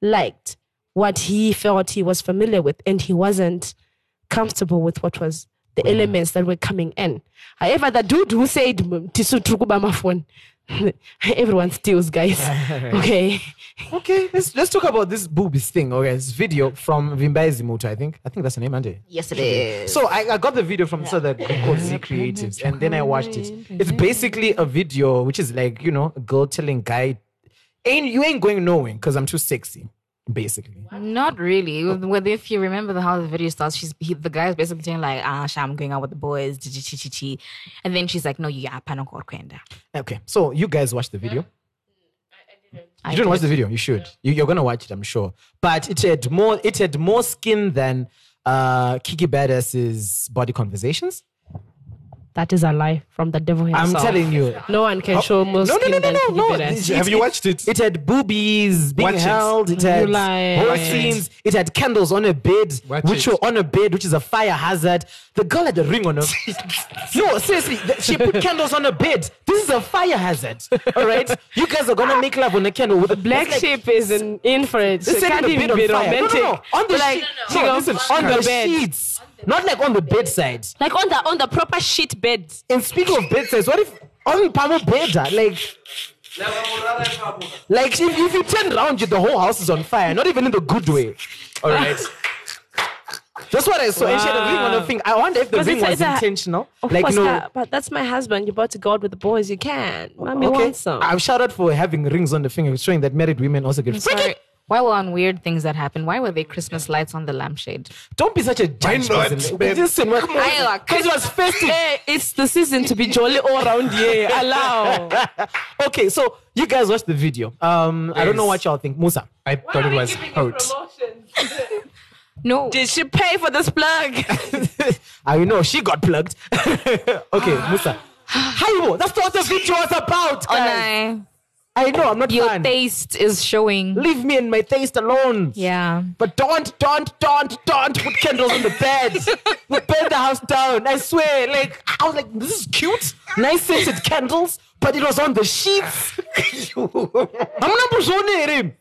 C: liked, what he felt he was familiar with, and he wasn't comfortable with what was the mm. elements that were coming in. However, the dude who said "Tisu tukuba my phone, everyone steals, guys. Okay.
D: Okay, let's let's talk about this boobies thing. Okay, this video from Vimbai Zimuto, I think. I think that's the name, Ande.
F: Yes, it is.
D: So I, I got the video from so that called Z Creatives, and then I watched it. It's basically a video which is like you know a girl telling guy, "Ain't you ain't going nowhere because I'm too sexy." Basically,
F: Not really. Whether if you remember the, how the video starts, she's he, the guy's basically saying like, "Ah, Sha, I'm going out with the boys," chi, chi, chi, chi. and then she's like, "No, you are kwenda."
D: okay. So you guys watched the video.
F: I
D: You didn't watch the video. You should. You, you're gonna watch it, I'm sure. But it had more. It had more skin than uh, Kikky Badass's body conversations.
C: That is a lie from the devil himself.
D: I'm telling you.
C: No one can show more
D: No, no,
C: skin
D: no, no,
C: than
D: no,
C: Kiki
D: no. It-
E: Have you watched it?
D: It had boobies being
E: Watch it.
D: held. It
C: You
D: had
C: lie.
D: whole
C: Watch it.
D: scenes. It had candles on a bed,
E: Watch
D: which
E: it.
D: were on a bed, which is a fire hazard. The girl had a ring on her. no, seriously, th- she put candles on a bed. This is a fire hazard. All right, you guys are gonna make love on a candle with a
C: Black
D: it's like-
C: sheep is in, in for it. She
D: setting
C: can't
D: the
C: even
D: bed
C: be
D: on fire. No,
C: romantic.
D: no, no. On the
C: But like,
D: sheet.
C: she
D: No,
C: goes
D: listen, on
C: on
D: the,
C: the bed.
D: sheets, not like on the bedside.
C: Like on the on the proper sheet bed.
D: And speaking of bedsides, what if on Pamo Beda, like, like if, if you turn around, you, the whole house is on fire, not even in the good way. All right. That's what I saw. And she had a ring on her finger. I wonder if the ring
C: it's a-
D: was
C: it's a-
D: intentional.
C: Of
D: like, know,
C: that- but that's my husband. You're about to go out with the boys. You can. Mommy
D: okay.
C: wants some.
D: I'm shout out for having rings on the finger, showing that married women also get
F: Sorry. While we're on weird things that happened? why were there Christmas lights on the lampshade?
D: Don't be such a judge.
E: not,
D: person.
E: man?
D: Listen,
F: Iowa,
D: because it was festive.
C: Hey, it's the season to be jolly all around here. Allow.
D: okay, so you guys watched the video. Um, I don't know what y'all think. Musa.
E: I thought it was hot.
F: No.
C: Did she pay for this plug?
D: I know she got plugged. okay, Musa. Haibo, that's what the video was about.
F: Oh, no.
D: I know, I'm not
F: Your
D: fun.
F: taste is showing.
D: Leave me and my taste alone.
F: Yeah.
D: But don't, don't, don't, don't put candles on the bed. we burn the house down. I swear. Like, I was like, this is cute. Nice scented candles, but it was on the sheets. I'm not him.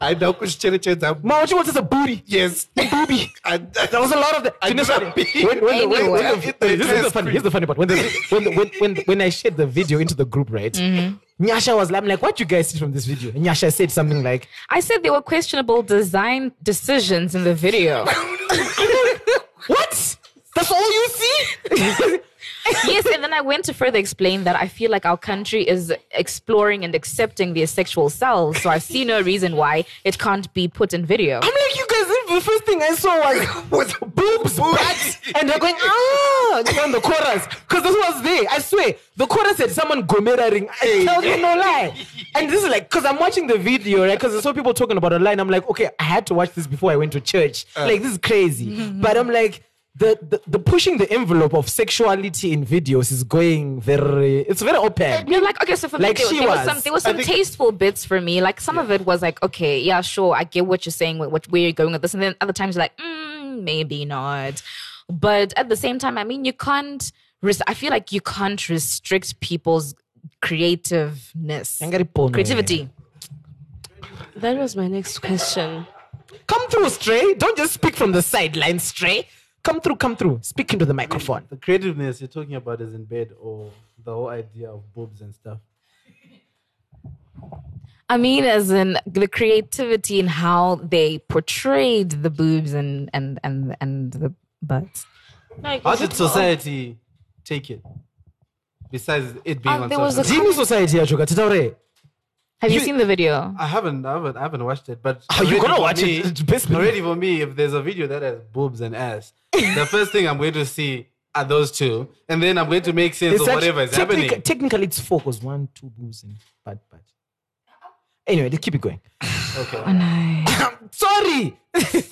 E: I know kuchicherechedza.
D: Ma, what you want is a booty.
E: Yes.
D: Booby.
E: I,
D: There was a lot of that.
E: I
D: You know
E: do not
D: something? when, when, when, when, the- this is the funny. Here's the funny part. When, the, when, the, when, when, when I shared the video into the group, right? Mm-hmm. Nyasha was like, I'm like, what you guys see from this video? And Nyasha said something like,
F: I said there were questionable design decisions in the video.
D: what? That's all you see?
F: yes, and then I went to further explain that I feel like our country is exploring and accepting their sexual selves. So I see no reason why it can't be put in video.
D: I'm like, you guys, the first thing I saw was, was boobs, butts, and they're going, ah, you know, the chorus. Because this was there. I swear. The chorus said someone gomeraring. I tell you no lie. And this is like, because I'm watching the video, right? Because I saw people talking about online. I'm like, okay, I had to watch this before I went to church. like, this is crazy. But I'm like, the, the, the pushing the envelope of sexuality in videos is going very, it's very open.
F: You're like, okay, so for
D: Like
F: me, there,
D: she
F: there was.
D: was.
F: some there was some
E: think-
F: tasteful bits for me. Like some of it was like, okay, yeah, sure, I get what you're saying, what, what where you're going with this, and then other times you're like, mm, maybe not. But at the same time, I mean, you can't. Res- I feel like you can't restrict people's creativeness, creativity.
C: that was my next question.
D: Come through, Stray. Don't just speak from the sideline, Stray. Come through, come through. Speak into the microphone.
B: The creativeness you're talking about is in bed or the whole idea of boobs and stuff.
F: I mean, as in the creativity in how they portrayed the boobs and and and and the butts.
C: Like,
B: How did society take it? Besides it being
F: Um,
B: on
F: there was a-
B: media?
D: Society yacho katitaure.
F: Have you,
D: You-
F: seen the video?
B: I haven't, I haven't, I haven't watched it. But
D: oh, are
B: you're
D: gonna watch
B: me-
D: it. It's best.
B: Already for me, if there's a video that has boobs and ass, the first thing I'm going to see are those two, and then I'm going to make sense
D: It's
B: of whatever is
D: technic-
B: happening.
D: Technically, it's four because one, two boobs and bad, bad. Anyway, let's keep it going.
B: Okay, Oh, no.
D: Sorry.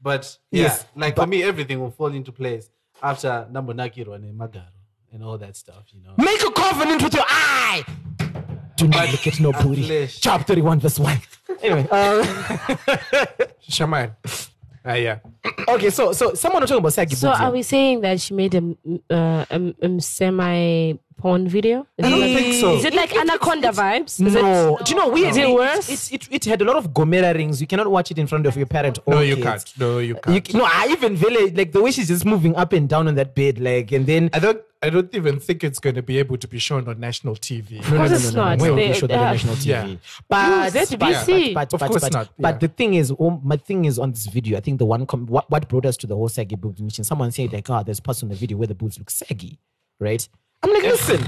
B: but yeah,
D: Yes,
B: like
D: but-
B: for me, everything will fall into place after Nambonakiro and Magaro and all that stuff. You know.
D: Make a covenant with your eye. Do not look at no booty.
B: flesh.
D: Job 31, verse 1. Anyway, uh,
E: Shaman. Ah, yeah.
D: okay, so so someone was talking about saggy
C: so
D: boobs.
C: are we saying that she made a, uh, a, m- semi porn video? Is
B: I
C: it
B: don't
C: like-
B: think so.
C: Is it like Anaconda vibes? Is
D: no.
C: it,
D: Do you know, we,
C: Is it
D: we-
C: worse?
D: It, it, it had a lot of Gomera rings. You cannot watch it in front of your parent or
E: No, you
D: kids.
E: can't. No, you
D: You,
E: can't.
D: no, I even Vele, like the way she's just moving up and down on that bed, like, and then
E: I don't. I don't even think it's going to be able to be shown on national TV.
D: No,
C: course it's not.
D: Where will
C: They-
D: we show that on
C: uh,
D: national TV?
E: Yeah.
D: But,
C: Use ZBC.
D: but, but,
E: Of course
D: but,
E: not,
D: but the thing is, oh, my thing is on this video. I think the one com- what, what brought us to the whole saggy boobs mission. Someone said like, "Oh, there's parts on the video where the boobs look saggy," right? I'm like, listen,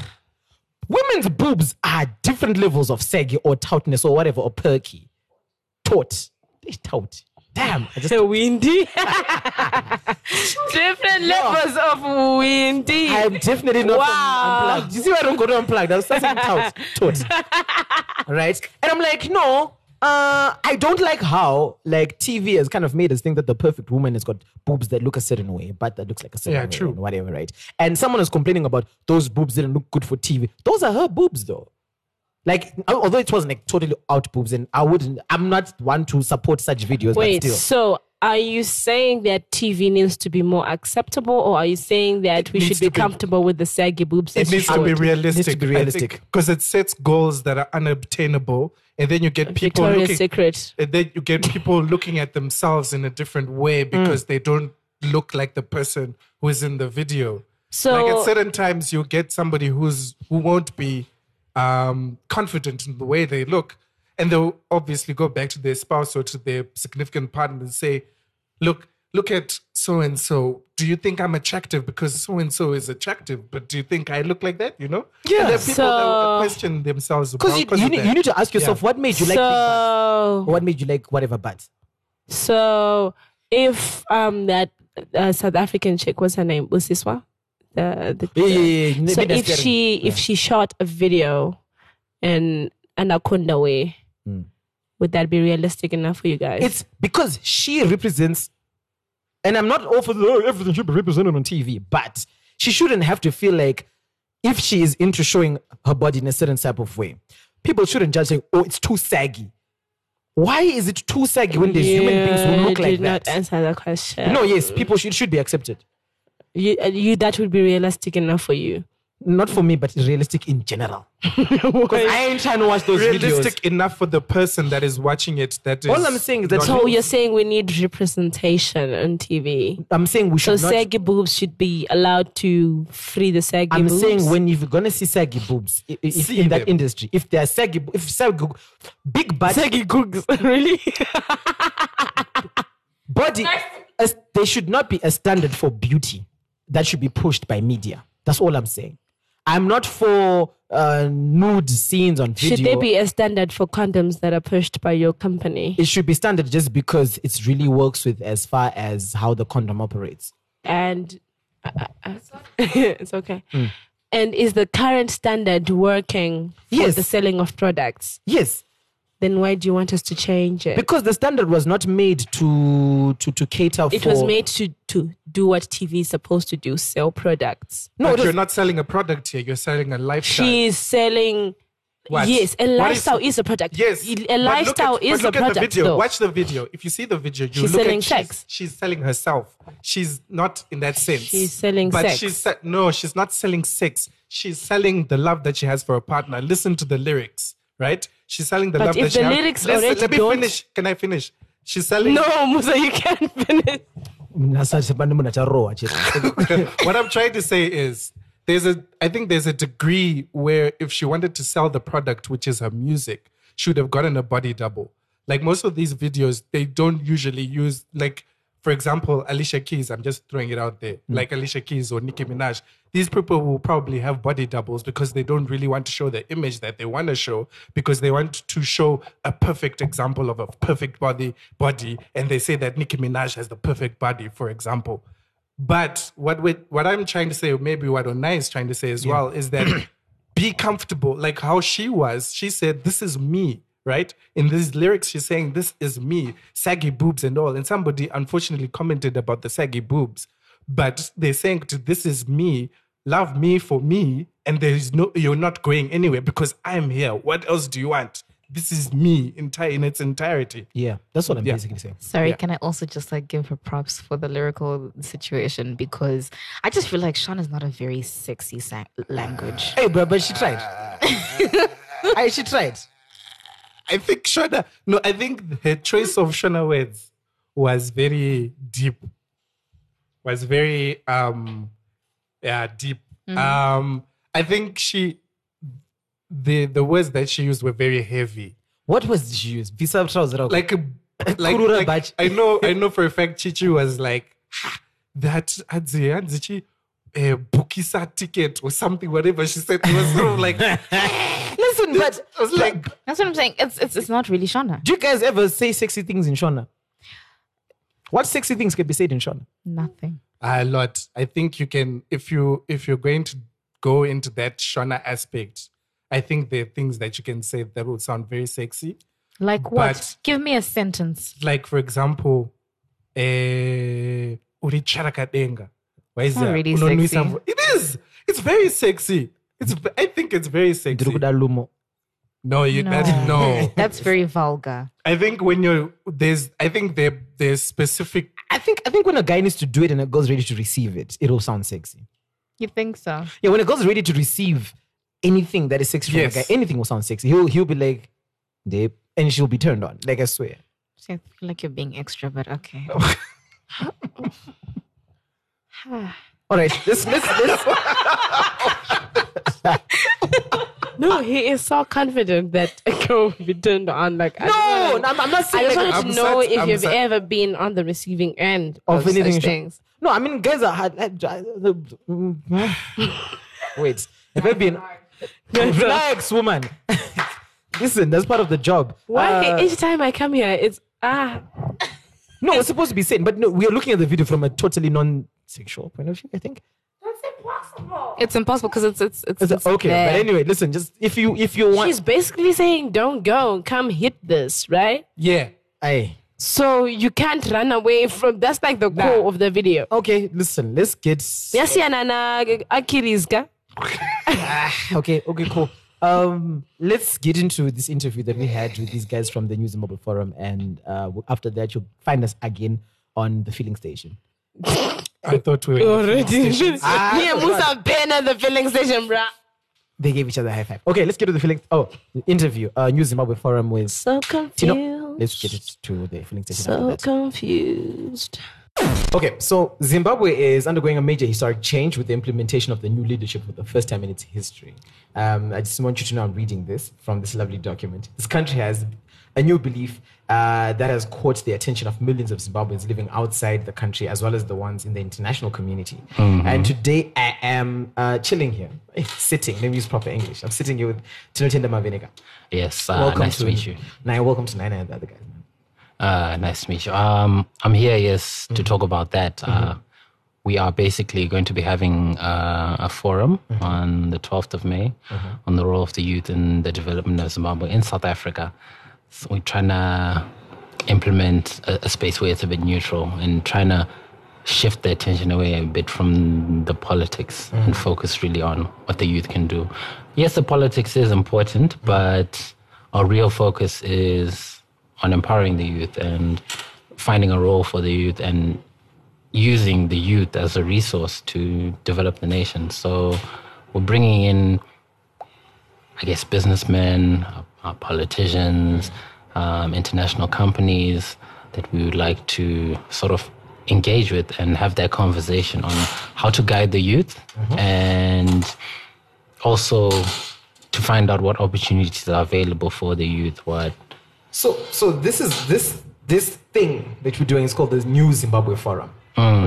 D: women's boobs are different levels of saggy or toughness or whatever or perky. Taut, they tout. Damn. I just,
C: windy. Different levels of windy.
D: I'm definitely not
C: Wow.
D: unplugged. You see why I don't go to unplugged? I was starting tout. Tot. right? And I'm like, no. Uh, I don't like how like TV has kind of made us think that the perfect woman has got boobs that look a certain way, but that looks like a certain
E: Yeah,
D: way,
E: true.
D: and whatever, right? And someone is complaining about those boobs didn't look good for TV. Those are her boobs, though. Like, although it wasn't like totally out boobs, and I wouldn't, I'm not one to support such videos,
C: Wait,
D: but still.
C: so are you saying that TV needs to be more acceptable, or are you saying that we should be
E: to be-
C: comfortable with the saggy boobs?
E: It needs to be
C: showed?
E: realistic.
D: be realistic.
E: because it sets goals that are unobtainable, and then you get people
C: Victoria's
E: looking.
C: Secret.
E: And then you get people looking at themselves in a different way
C: Mm.
E: because they don't look like the person who is in the video.
C: So
E: like at certain times, you get somebody who's who won't be um, confident in the way they look, and they'll obviously go back to their spouse or to their significant partner and say, "Look, look at so and so. Do you think I'm attractive because so and so is attractive? But do you think I look like that? You know?
D: Yeah.
E: And there are people that will
C: So-
E: question themselves
D: Because
E: about
D: you,
E: 'cause
D: you, need,
E: that.
D: you need to ask yourself,
E: Yeah.
D: what made you like butts?
C: so
D: What made you like whatever but.
C: so if um that uh, South African chick, what's her name? Usiswa? The, the
D: Yeah, yeah, yeah.
C: So if she if she shot a video in anaconda way, would that be realistic enough for you guys?
D: It's because she represents, and I'm not all for the, oh, everything should be represented on TV, but she shouldn't have to feel like if she is into showing her body in a certain type of way, people shouldn't judge saying, oh, it's too saggy. Why is it too saggy when there's human beings who look like
C: did not
D: that?
C: answer the question.
D: No, yes, people should, should be accepted.
C: You, uh, you that would be realistic enough for you.
D: Not for me, but realistic in general. Because I ain't trying to watch those
E: realistic
D: videos.
E: enough for the person that is watching it. That is
D: All I'm saying is that
C: So you're saying we need representation on TV.
D: I'm saying we
C: So
D: should not.
C: saggy boobs should be allowed to free the saggy
D: I'm
C: boobs.
D: saying when you're gonna see saggy boobs i- i- if
E: See
D: in that industry, if they're saggy, if saggy, big butt,
C: saggy googs, really?
D: body, as, they should not be a standard for beauty that should be pushed by media. That's all I'm saying. I'm not for uh, nude scenes on video.
C: Should there be a standard for condoms that are pushed by your company?
D: it should be standard just because it really works with as far as how the condom operates.
C: And uh, uh, it's okay. And is the current standard working for
D: Yes.
C: the selling of products?
D: Yes,
C: Then why do you want us to change it?
D: because the standard was not made to to to cater
C: it
D: for.
C: was made to to do what TV is supposed to do: sell products.
D: no,
E: but
D: was,
E: you're not selling a product here. You're selling a lifestyle.
C: She's selling.
E: What?
C: Yes, a lifestyle is, a product.
E: Yes,
C: a
E: but look
C: lifestyle
E: at-
C: is
E: but
C: a
E: look at the
C: product.
E: video.
C: though.
E: Watch the video. If you see the video, you
C: She's
E: look
C: selling
E: at
C: sex.
E: She's, she's selling herself. She's not in that sense.
C: She's selling
E: but
C: sex.
E: she's se- no, she's not selling sex. She's selling the love that she has for a partner. Listen to the lyrics, right? She's selling the
C: But
E: love
C: if
E: that
C: the
E: has.
C: lyrics
E: Listen,
C: already
E: let me
C: don't-
E: finish. Can I finish? She's selling.
C: No, Musa, you can't finish.
D: Nasathi abantu munacharowa chete.
E: what I'm trying to say is there's a I think there's a degree where if she wanted to sell the product, which is her music, she would have gotten a body double. Like most of these videos, they don't usually use like for example, Alicia Keys, I'm just throwing it out there, mm. like Alicia Keys or Nicki Minaj. These people will probably have body doubles because they don't really want to show the image that they want to show because they want to show a perfect example of a perfect body body and they say that Nicki Minaj has the perfect body, for example. But what we, what I'm trying to say, or maybe what Onai is trying to say as well, is that be comfortable. Like how she was, she said, "This is me." Right in these lyrics, she's saying, "This is me," saggy boobs and all. And somebody unfortunately commented about the saggy boobs, but they're saying, "This is me. Love me for me." And there is no, you're not going anywhere because I'm here. What else do you want? This is me entire in its entirety.
D: yeah, that's what I'm
E: Yeah.
D: basically saying.
F: Sorry,
E: Yeah.
F: can I also just like give her props for the lyrical situation because I just feel like Shona is not a very sexy sang- language.
D: Hey, bro, but she tried. hey, she tried.
E: I think Shona. No, I think her choice of Shona words was very deep. Was very um, yeah, deep. Um, I think she, the the words that she used were very heavy.
D: What was she used? Visa trouser.
E: Like, like, like. I know, I know for a fact. Chichi was like "Ha, that. Adzi, Adzi, a bukisa ticket or something. Whatever she said, it was sort of like.
D: Listen, but
E: I like,
F: That's what I'm saying. It's it's, it's not really Shona.
D: do you guys ever say sexy things in Shona? What sexy things can be said in Shona?
F: Nothing.
E: A lot. I think you can if you if you're going to go into that Shona aspect. I think there are things that you can say that would sound very sexy.
F: Like what?
E: But-
F: Give me a sentence.
E: Like for example, eh, uri charakadenga. Why is
F: not
E: that?
F: really
E: Unonwisa
F: sexy.
E: mvu- It is. It's very sexy. It's. v- I think it's very sexy.
D: Ndirukuda.
E: No, you.
F: No.
E: That's no.
F: That's very vulgar.
E: I think when you're there's. I think there there's specific.
D: I think I think when a guy needs to do it and a girl's ready to receive it, it'll sound sexy.
F: You think so?
D: Yeah, when a girl's ready to receive anything that is sexy from a guy, anything will sound sexy. He'll he'll be like, "Dave," and she'll be turned on. Like I swear.
F: See, I feel like you're being extra, but okay.
D: All right, let's let's.
C: No, he is so confident that a girl will be turned on. Like, I
D: no,
C: wanna-
D: I'm, I'm not
C: I just
D: like,
C: wanted
E: I'm
C: to know
E: sad-
C: if
E: I'm
C: you've
E: sad.
C: ever been on the receiving end
D: of
C: of,
D: anything.
C: such things.
D: No, I mean guys are hard. Wait, have I been? Relax, woman. Listen, that's part of the job.
C: Why
D: Uh,
C: each time I come here, it's ah.
D: no, it's supposed to be said, but no, we are looking at the video from a totally non-sexual point of view. I think.
F: It's impossible because it's it's it's,
D: It's-
F: it's
D: okay,
F: there.
D: but anyway, listen. Just if you if you want,
C: She's basically saying, "Don't go, come hit this," right?
E: Yeah.
D: Aye.
C: So you can't run away from. That's like the core of the video.
D: Okay, listen. Let's get.
C: Yasiyana na akirizka.
D: Okay, okay, cool. Um, let's get into this interview that we had with these guys from the New Zimbabwe Forum, and uh, after that, you'll find us again on the Feeling station.
E: I thought we were
C: Already. Me and Musa been at the filling station, bruh.
D: They gave each other a high five. Okay, let's get to the filling. Oh, interview. Uh, New Zimbabwe Forum with
C: So
D: Tino.
C: confused.
D: Let's get it to the filling station.
C: So confused.
D: Okay, so Zimbabwe is undergoing a major historic change with the implementation of the new leadership for the first time in its history. Um, I just want you to know I'm reading this from this lovely document. This country has a new belief uh, that has caught the attention of millions of Zimbabweans living outside the country as well as the ones in the international community. And today I am uh, chilling here, sitting. Let me use proper English. I'm sitting here with Tinotenda Maveneka.
H: Yes, uh,
D: welcome
H: nice
D: to
H: to meet you.
D: Naya, welcome to Nina and the other guys. Man.
H: Uh, nice to meet you. Um, I'm here, yes, to talk about that. Uh, we are basically going to be having uh, a forum on the 12th of May on the role of the youth in the development of Zimbabwe in South Africa. So we're trying to implement a, a space where it's a bit neutral and trying to shift the attention away a bit from the politics and mm. focus really on what the youth can do. Yes, the politics is important, mm. but our real focus is on empowering the youth and finding a role for the youth and using the youth as a resource to develop the nation. So we're bringing in, I guess, businessmen, uh, politicians, um, international companies that we would like to sort of engage with and have that conversation on how to guide the youth and also to find out what opportunities are available for the youth, what
D: So, so this is this this thing that we're doing is called the New Zimbabwe Forum,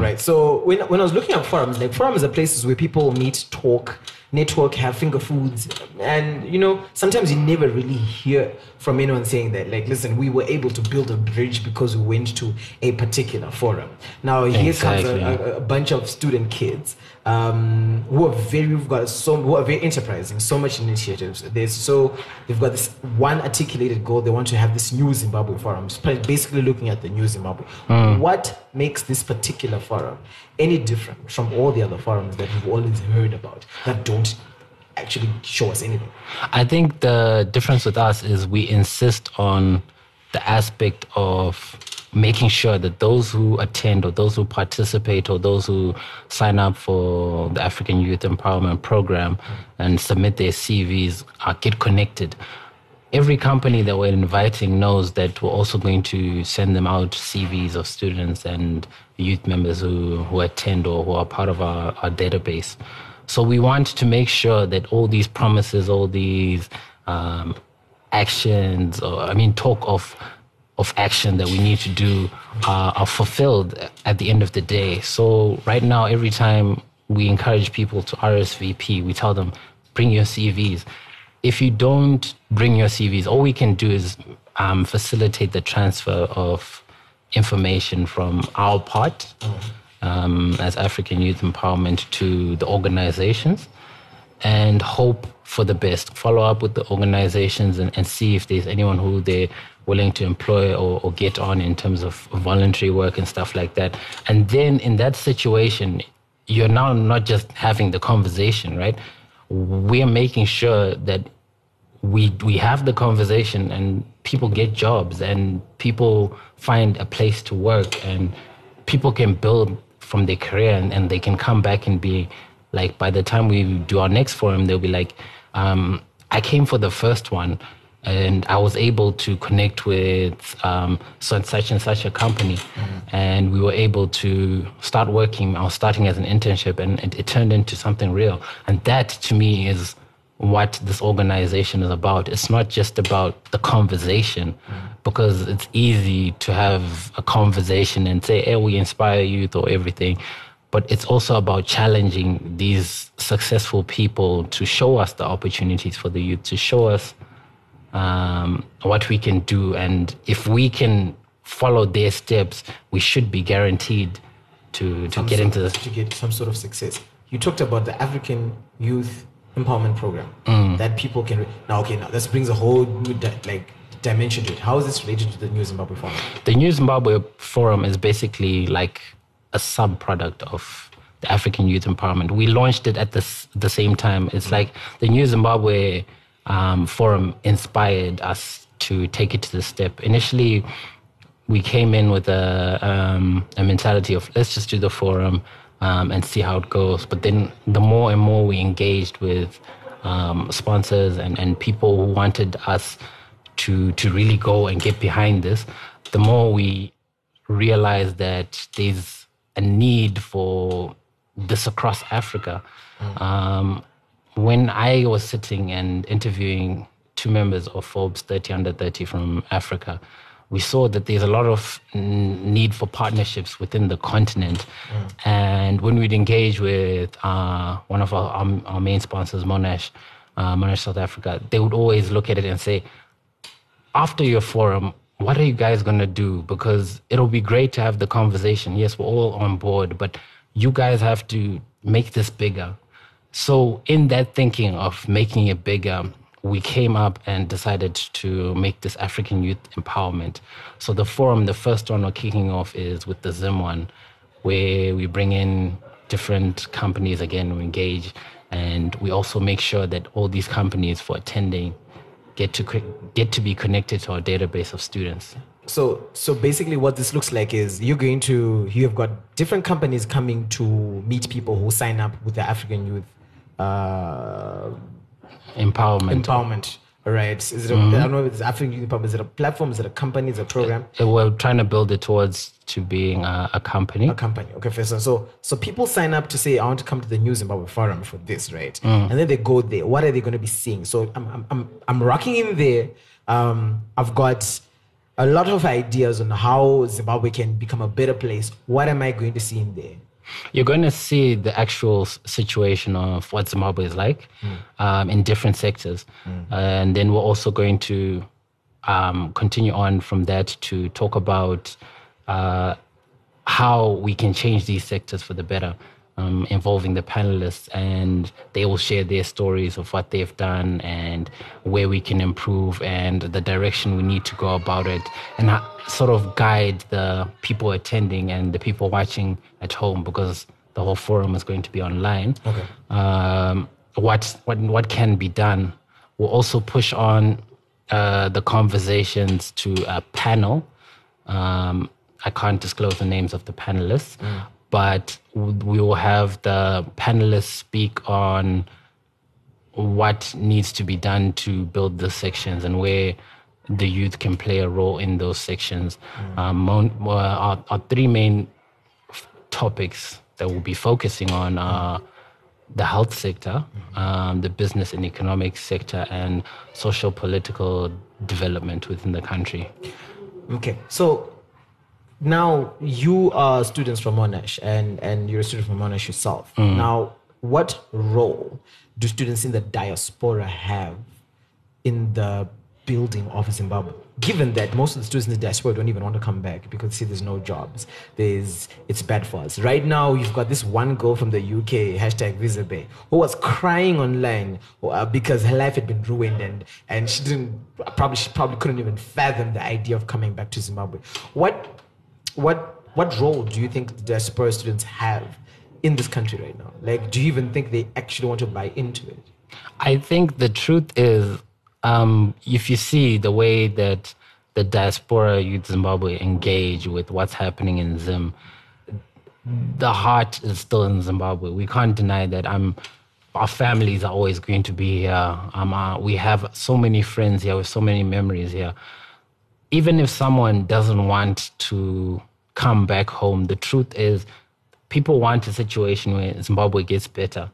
D: right? So when when I was looking at forums, like forums are places where people meet, talk, network, have finger foods, and you know sometimes you never really hear from anyone saying that. Like, listen, we were able to build a bridge because we went to a particular forum. Now here comes a, a, a bunch of student kids um, who are very who've got so who are very enterprising, so much initiatives. There's so they've got this one articulated goal. They want to have this new Zimbabwe forum, basically looking at the new Zimbabwe. What makes this particular forum any different from all the other forums that we've always heard about that don't actually show us anything?
H: I think the difference with us is we insist on the aspect of making sure that those who attend or those who participate or those who sign up for the African Youth Empowerment Program and submit their CVs are get connected. Every company that we're inviting knows that we're also going to send them out CVs of students and youth members who, who attend or who are part of our, our database. So we want to make sure that all these promises, all these um, actions, or I mean, talk of of action that we need to do uh, are fulfilled at the end of the day. So right now, every time we encourage people to RSVP, we tell them bring your CVs. If you don't bring your CVs, all we can do is um, facilitate the transfer of information from our part um, as African Youth Empowerment to the organizations and hope for the best. Follow up with the organizations and, and see if there's anyone who they're willing to employ or, or get on in terms of voluntary work and stuff like that. And then in that situation, you're now not just having the conversation, right? We're making sure that we we have the conversation and people get jobs and people find a place to work and people can build from their career and, and they can come back and be like by the time we do our next forum they'll be like um, i came for the first one and i was able to connect with um, such and such a company and we were able to start working i was starting as an internship and it, it turned into something real and that to me is what this organization is about. It's not just about the conversation, because it's easy to have a conversation and say, hey, we inspire youth or everything. But it's also about challenging these successful people to show us the opportunities for the youth, to show us um, what we can do. And if we can follow their steps, we should be guaranteed to, to
D: some
H: get into this.
D: to get some sort of success. You talked about the African Youth Empowerment Program
H: Mm.
D: that people can. Re- now, okay, now this brings a whole new di- like dimension to it. How is this related to the New Zimbabwe Forum?
H: The New Zimbabwe Forum is basically like a sub product of the African Youth Empowerment. We launched it at the, the same time. It's like the New Zimbabwe um, Forum inspired us to take it to the step. Initially, we came in with a, um, a mentality of let's just do the forum um, and see how it goes. But then the more and more we engaged with um, sponsors and, and people who wanted us to, to really go and get behind this, the more we realized that there's a need for this across Africa. Um, when I was sitting and interviewing two members of Forbes 30 under 30 from Africa, we saw that there's a lot of need for partnerships within the continent. And when we'd engage with uh, one of our, our, our main sponsors, Monash, uh, Monash South Africa, they would always look at it and say, after your forum, what are you guys going to do? Because it'll be great to have the conversation. Yes, we're all on board, but you guys have to make this bigger. So, in that thinking of making it bigger, we came up and decided to make this African Youth Empowerment. So, the forum, the first one we're kicking off is with the Zim one, where we bring in different companies again, we engage, and we also make sure that all these companies for attending get to get to be connected to our database of students.
D: So, so basically, what this looks like is you're going to you have got different companies coming to meet people who sign up with the African Youth uh,
H: Empowerment.
D: Empowerment. Right? Is it? A, I don't know if it's African Youth Empowerment. Is it a platform? Is it a company? Is it a program?
H: We're trying to build it towards to being a, a company.
D: A company. Okay, first. So, so, so people sign up to say, I want to come to the New Zimbabwe Forum for this, right? And then they go there. What are they going to be seeing? So I'm, I'm, I'm, I'm rocking in there. Um, I've got a lot of ideas on how Zimbabwe can become a better place. What am I going to see in there?
H: You're going to see the actual situation of what Zimbabwe is like um, in different sectors. and then we're also going to um, continue on from that to talk about uh, how we can change these sectors for the better, um, involving the panelists, and they will share their stories of what they've done and where we can improve and the direction we need to go about it, and ho- sort of guide the people attending and the people watching at home because the whole forum is going to be online. Okay. Um, what what what can be done? We'll also push on uh, the conversations to a panel. Um, I can't disclose the names of the panelists, but we will have the panelists speak on what needs to be done to build the sections and where the youth can play a role in those sections. Um, our, our three main f- topics that we'll be focusing on are the health sector, um, the business and economic sector, and social political development within the country.
D: Okay, so now you are students from Monash and, and you're a student from Monash yourself. Now, what role do students in the diaspora have in the building of Zimbabwe? given that most of the students in the diaspora don't even want to come back because see there's no jobs there's it's bad for us right now you've got this one girl from the uk hashtag visa bay who was crying online uh, because her life had been ruined and and she didn't probably she probably couldn't even fathom the idea of coming back to zimbabwe what what what role do you think the diaspora students have in this country right now like do you even think they actually want to buy into it
H: I think the truth is, um, if you see the way that the diaspora youth Zimbabwe engage with what's happening in Zim, the heart is still in Zimbabwe. We can't deny that. I'm, our families are always going to be here. Um, uh, we have so many friends here with so many memories here. Even if someone doesn't want to come back home, the truth is, people want a situation where Zimbabwe gets better.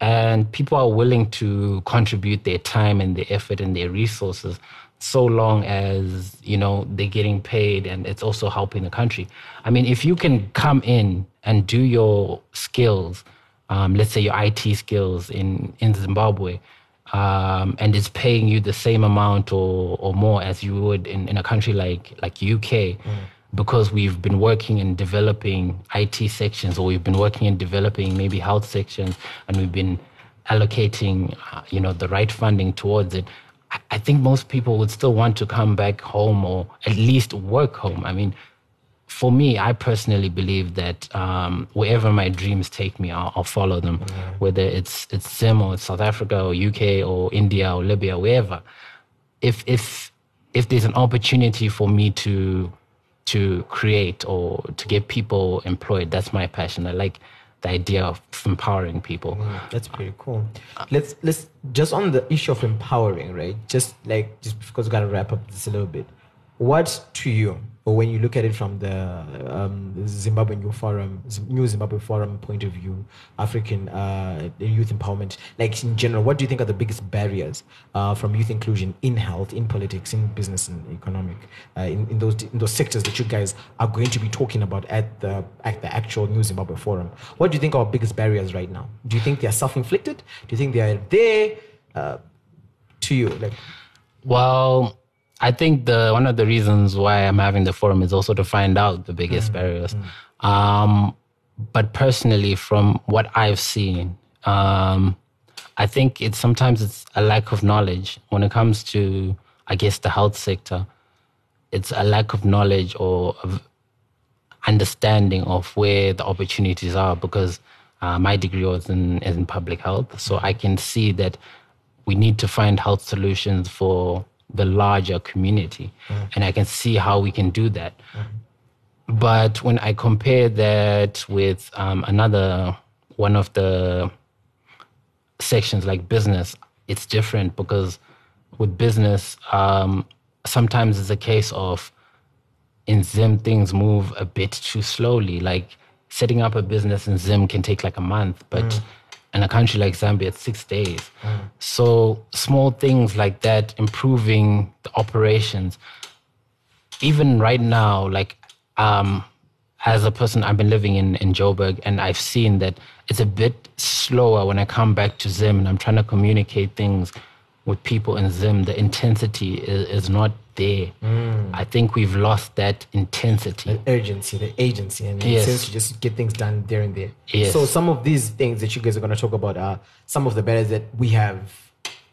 H: And people are willing to contribute their time and their effort and their resources so long as you know they're getting paid and it's also helping the country. I mean if you can come in and do your skills um, let's say your it skills in in zimbabwe um, and it's paying you the same amount or, or more as you would in, in a country like like uk because we've been working in developing IT sections or we've been working in developing maybe health sections and we've been allocating, uh, you know, the right funding towards it. I- I think most people would still want to come back home or at least work home. I mean, for me, I personally believe that um, wherever my dreams take me, I'll, I'll follow them. Whether it's it's Zim or South Africa or UK or India or Libya, wherever. If if if there's an opportunity for me to to create or to get people employed, that's my passion. I like the idea of empowering people.
D: That's pretty cool. Let's let's just on the issue of empowering, right? Just like just because we gotta wrap up this a little bit. What to you, or when you look at it from the um, Zimbabwe New Forum, New Zimbabwe Forum point of view, African uh, youth empowerment, like in general, what do you think are the biggest barriers uh, from youth inclusion in health, in politics, in business, and economic, uh, in, in those in those sectors that you guys are going to be talking about at the at the actual New Zimbabwe Forum? What do you think are biggest barriers right now? Do you think they are self-inflicted? Do you think they are there? Uh, to you, like
H: Well, I think the one of the reasons why I'm having the forum is also to find out the biggest barriers. Um, but personally, from what I've seen, um, I think it's sometimes it's a lack of knowledge when it comes to, I guess, the health sector. It's a lack of knowledge or of understanding of where the opportunities are because uh, my degree was in, in public health. So I can see that we need to find health solutions for the larger community. And I can see how we can do that. But when I compare that with um, another one of the sections like business, it's different because with business, um, sometimes it's a case of in Zim things move a bit too slowly. Like setting up a business in Zim can take like a month, but in a country like Zambia, it's six days. So small things like that, improving the operations. Even right now, like um, as a person, I've been living in in Joburg, and I've seen that it's a bit slower when I come back to Zim, and I'm trying to communicate things with people in Zim. The intensity is, is not there. Mm. I think we've lost that intensity.
D: the urgency, the agency, and
H: Yes.
D: sense to just get things done there and there.
H: Yes.
D: So some of these things that you guys are going to talk about are some of the barriers that we have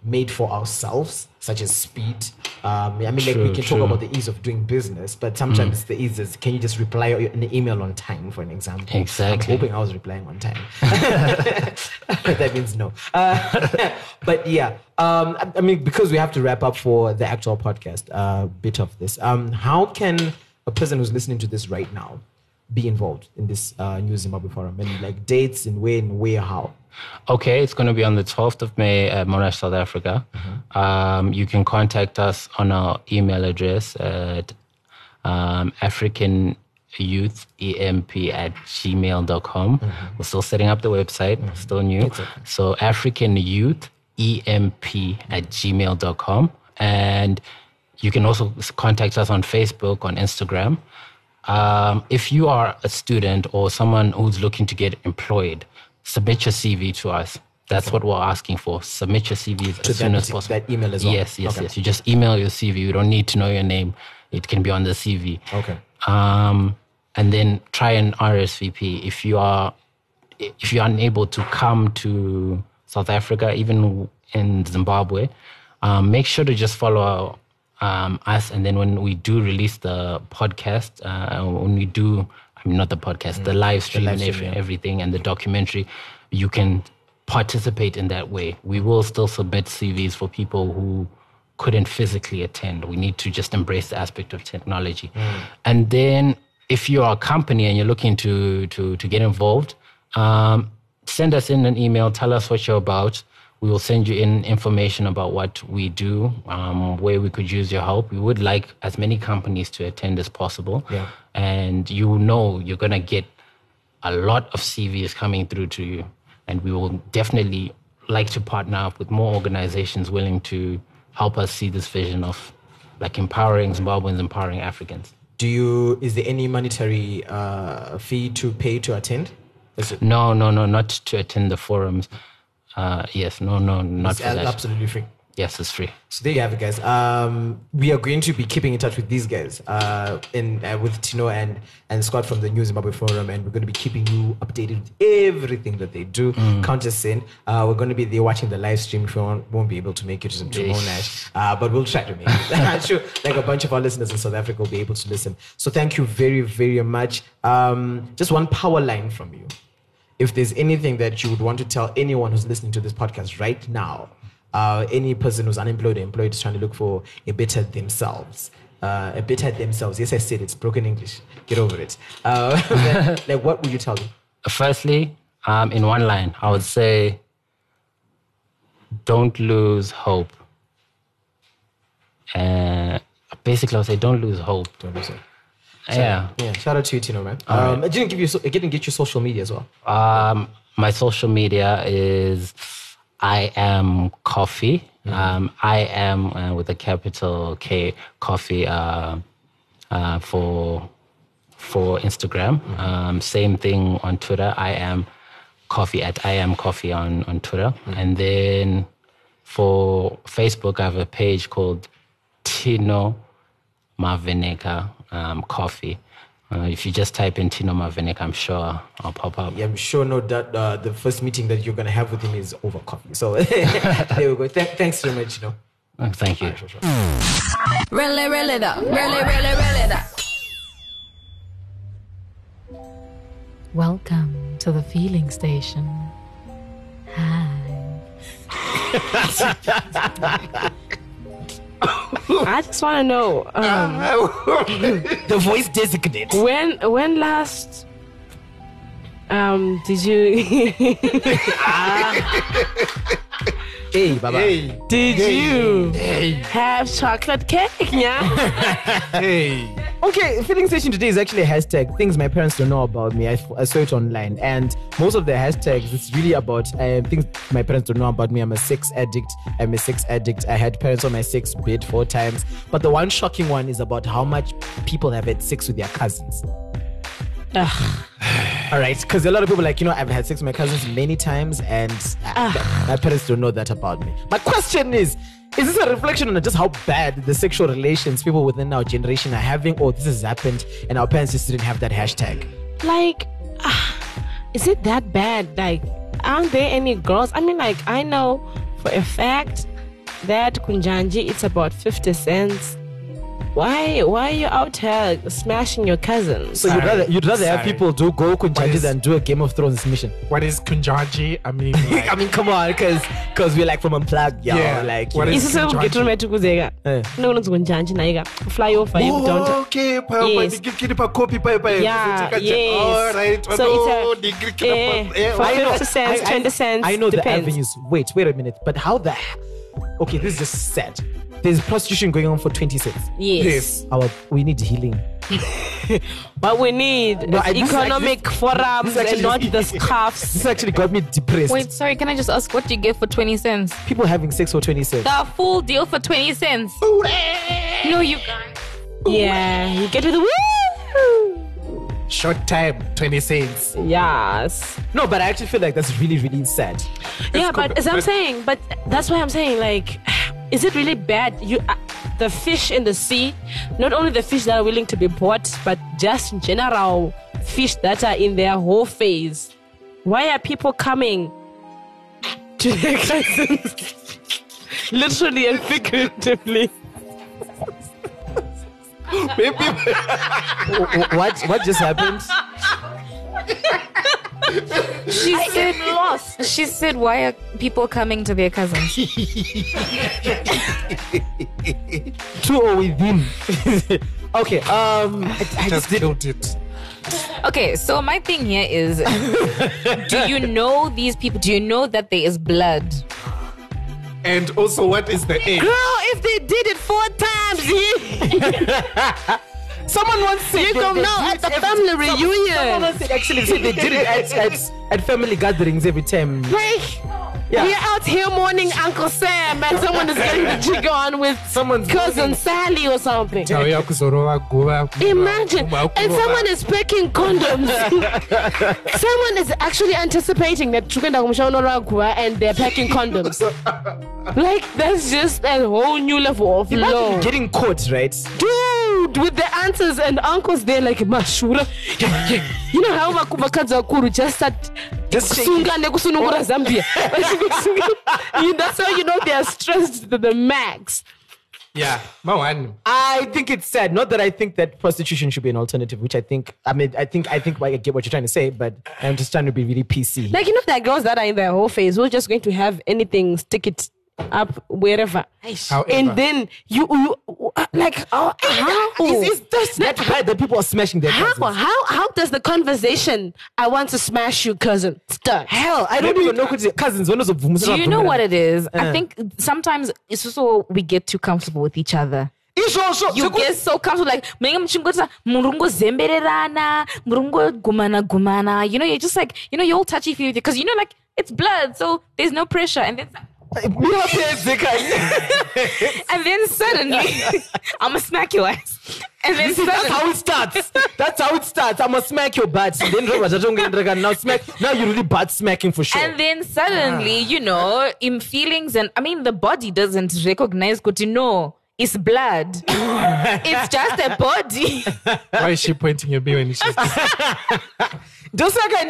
D: made for ourselves, such as speed. Um, I mean, like we can
H: true.
D: talk about the ease of doing business, but sometimes the ease is can you just reply an email on time, for an example?
H: Exactly.
D: I'm hoping I was replying on time. that means no. Uh, but yeah, um, I, I mean, because we have to wrap up for the actual podcast uh, bit of this, um, how can a person who's listening to this right now be involved in this uh, New Zimbabwe Forum and like dates and when, where, how?
H: Okay, it's going to be on the 12th of May at Monash, South Africa. Um, you can contact us on our email address at um, African Youth EMP at gmail.com. We're still setting up the website, still new. So African Youth EMP at gmail.com. And you can also contact us on Facebook, on Instagram. Um, if you are a student or someone who's looking to get employed, submit your CV to us. That's what we're asking for. Submit your CVs
D: To
H: as soon
D: that
H: as possible.
D: that email as well?
H: Yes, yes,
D: Okay.
H: yes. You just email your CV. You don't need to know your name. It can be on the CV.
D: Okay.
H: Um, and then try an RSVP if you are if you're unable to come to South Africa, even in Zimbabwe. Um, make sure to just follow um, us, and then when we do release the podcast, uh, when we do, I mean not the podcast, the live stream,
D: live
H: and
D: stream,
H: every-
D: yeah.
H: everything, and the documentary, you can participate in that way. We will still submit CVs for people who couldn't physically attend. We need to just embrace the aspect of technology. And then if you're a company and you're looking to to to get involved, um, send us in an email, tell us what you're about. We will send you in information about what we do, um, where we could use your help. We would like as many companies to attend as possible.
D: Yeah.
H: And you know you're gonna get a lot of CVs coming through to you. And we will definitely like to partner up with more organizations willing to help us see this vision of like empowering Zimbabweans, empowering Africans.
D: Do you? Is there any monetary uh, fee to pay to attend? Is it
H: No, no, no, not to attend the forums. Uh, yes, no, no, not
D: it's absolutely free?
H: Yes, it's free.
D: So there you have it, guys. Um, we are going to be keeping in touch with these guys, uh, in uh, with Tino and and Scott from the New Zimbabwe Forum, and we're going to be keeping you updated with everything that they do. Count us in. Uh, we're going to be there watching the live stream. If you won't, won't be able to make it to, to
H: Yes.
D: Monash, uh, but we'll try to make it. I'm sure, like a bunch of our listeners in South Africa will be able to listen. So thank you very, very much. Um, just one power line from you if there's anything that you would want to tell anyone who's listening to this podcast right now, uh, any person who's unemployed or employed is trying to look for a better themselves. Uh, a better themselves. Yes, I said it's broken English. Get over it. Uh, like, what would you tell them?
H: Firstly, um, in one line, I would say, don't lose hope. Uh, basically, I would say, don't lose hope.
D: Don't lose it.
H: Yeah.
D: Yeah. Shout out to you, Tino, man. Um, I didn't give you. So, I didn't get you social media as well.
H: Um, my social media is I am coffee. Um, I am uh, with a capital K coffee uh, uh, for for Instagram. Um, same thing on Twitter. I am coffee at I am coffee on on Twitter, and then for Facebook, I have a page called Tino Maveneka um, Coffee. Uh, if you just type in Tino Maveneka, I'm sure I'll pop up.
D: Yeah, I'm sure no that uh, the first meeting that you're gonna have with him is over coffee. So there we go. Th- thanks very much, you know.
H: Uh, Thank you.
I: Really, really though. Really, really, really though.
F: Welcome to the feeling station. Hi.
C: I just want to know um,
D: The voice designate.
C: when when last um did you
D: Hey, Baba.
C: did you have chocolate cake? Yeah.
E: Hey.
D: Okay, filling station today is actually a hashtag things my parents don't know about me. I, I saw it online, and most of the hashtags it's really about uh, things my parents don't know about me. I'm a sex addict. I'm a sex addict. I had parents on my sex bed four times. But the one shocking one is about how much people have had sex with their cousins. All right, because a lot of people like you know I've had sex with my cousins many times, and uh, my parents don't know that about me. My question is. Is this a reflection on just how bad the sexual relations people within our generation are having, or this has happened and our parents just didn't have that hashtag?
C: like ah, is it that bad like aren't there any girls i mean like i know for a fact that kunjanji it's about 50 cents why why are you out here smashing your cousins
D: So you'd rather you'd rather have people do go Kunjanji
E: is-
D: than do a Game of Thrones mission.
E: What is Kunjaji? I mean, like,
D: I mean, come on, because because we're like from unplugged, y'all.
E: Yeah,
D: Like,
E: what
D: you know.
E: is-
C: isi sekugethulumethu kuzeka
D: Eh.
C: kunonzi kunjanji naika fly over you don't
E: okay, pa,
C: Yes.
E: pa, kiri pa copy pa, pa,
C: yeah
E: All
C: yes
E: right.
C: so
E: oh,
C: it's a
E: degree
C: eh,
E: eh,
C: for
E: why not?
C: 50 cents 20 cents
D: I know the
C: depends.
D: avenues. Wait, wait a minute. But how the? Okay, this is just sad. There's prostitution going on for 20 cents.
C: yes.
E: Yes.
D: Our we need healing.
C: but we need
D: No, I- this is
C: economic
D: actually-
C: forums
D: this is actually-
C: and not the
D: This actually got me depressed.
F: Wait, sorry, can I just ask what do you get for 20 cents?
D: People having sex for 20 cents.
F: The full deal for 20 cents. No, you guys.
C: yeah you get to the woo
E: short time, 20 cents.
C: Yes.
D: No, but I actually feel like that's really, really sad.
C: Yeah,
E: com-
C: but as I'm
E: but-
C: saying, but that's why I'm saying, like, is it really bad? You, uh, the fish in the sea, not only the fish that are willing to be bought, but just in general fish that are in their whole phase. Why are people coming to their cousins? Literally and figuratively.
E: Maybe
D: what? What just happened?
F: She said lost. She said, "Why are people coming to their cousins?"
D: To or within? okay. Um, I, I
E: just
D: just did.
E: killed it.
F: Okay, so my thing here is, do you know these people? Do you know that there is blood?
E: And also, what is the age?
C: Girl, if they did it four times,
D: Someone once said
C: You
D: they-
C: come now at the family
D: some-
C: reunion.
D: Someone once said actually said they did it at, at, at family gatherings every time.
C: like,
D: Yeah.
C: we're out here mourning Uncle Sam, and someone is getting the jig on with
D: Someone's
C: cousin Sally or something.
E: Tauya kuzorova guva, guva,
C: Imagine,
E: guva,
C: and
E: guva.
C: someone is packing condoms. someone is actually anticipating that tukenda kumshaona ragua and they're packing condoms. like that's just a whole new level of
D: Imagine
C: low.
D: getting caught, right?
C: Dude, with the answers and uncles there like mashura. you know how vaku- vakadzi vakuru just start
D: Just
C: kusunga nekusunungura oh. Zambia. That's how you know they are stressed to the max.
E: Yeah, Mawani.
D: I think it's sad. Not that I think that prostitution should be an alternative, which I think. I mean, I think I think I get what you're trying to say, but I'm just trying to be really PC.
C: Like you know that girls that are in their whole phase, who's just going to have anything, stick it up wherever,
E: However.
C: and then you, you like oh, how
D: Is, is just that bad that people are smashing their
C: how
D: cousins?
C: how how does the conversation "I want to smash you, cousin" start?
D: Hell, I don't even know who cousins. When was
F: Do you know what it is? I
D: Uh.
F: think sometimes it's also we get too comfortable with each other.
D: izvozvo
F: You get so comfortable, like munenge muchingoti murungozembererana, murungogumana gumana. You know, you're just like you know, you're all touchy feely because you know, like it's blood, so there's no pressure, and then and then suddenly I'm gonna smack your ass, and then
D: That's
F: suddenly.
D: how it starts. That's how it starts. I'm gonna smack your butt. Then Robert Chatongendreka, now smack. Now you're really butt smacking for sure.
F: And then suddenly, ah. you know, in feelings and I mean, the body doesn't recognize kuti no, it's blood. it's just a body.
E: Why is she pointing at me when she's
D: ndosaka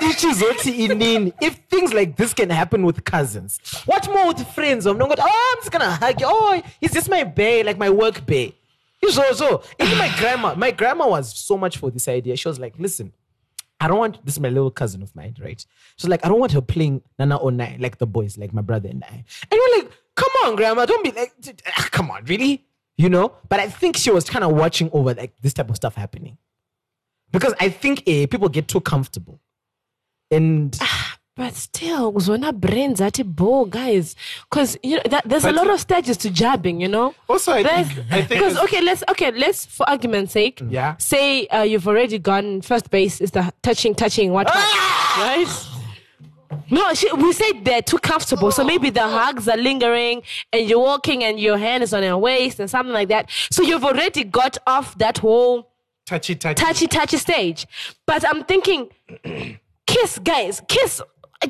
D: inini if things like this can happen with cousins what more with friends unongoti oh i'm just gonna hug you oh he's just my bay like my work bay izvozvo even my grandma my grandma was so much for this idea she was like listen I don't want this is my little cousin of mine, right? So like I don't want her playing Nana Onai like the boys, like my brother and I. And we're like, come on, grandma, don't be like ah, come on, really? You know? But I think she was kind of watching over like this type of stuff happening. Because I think eh, people get too comfortable. And
C: But still, Zona brains at bo guys, because you know that, there's
E: But-
C: a lot of stages to jabbing. You know.
E: Also, I
C: There's-
E: think- I think
C: because
E: it's-
C: okay, let's okay, let's for argument's sake,
E: Yeah.
C: Say uh, you've already gone first base is the touching, touching, what, what right? No, she, we said they're too comfortable, so maybe the hugs are lingering, and you're walking, and your hand is on her waist, and something like that. So you've already got off that whole
E: touchy touchy.
C: touchy touchy stage. But I'm thinking, kiss, guys, kiss.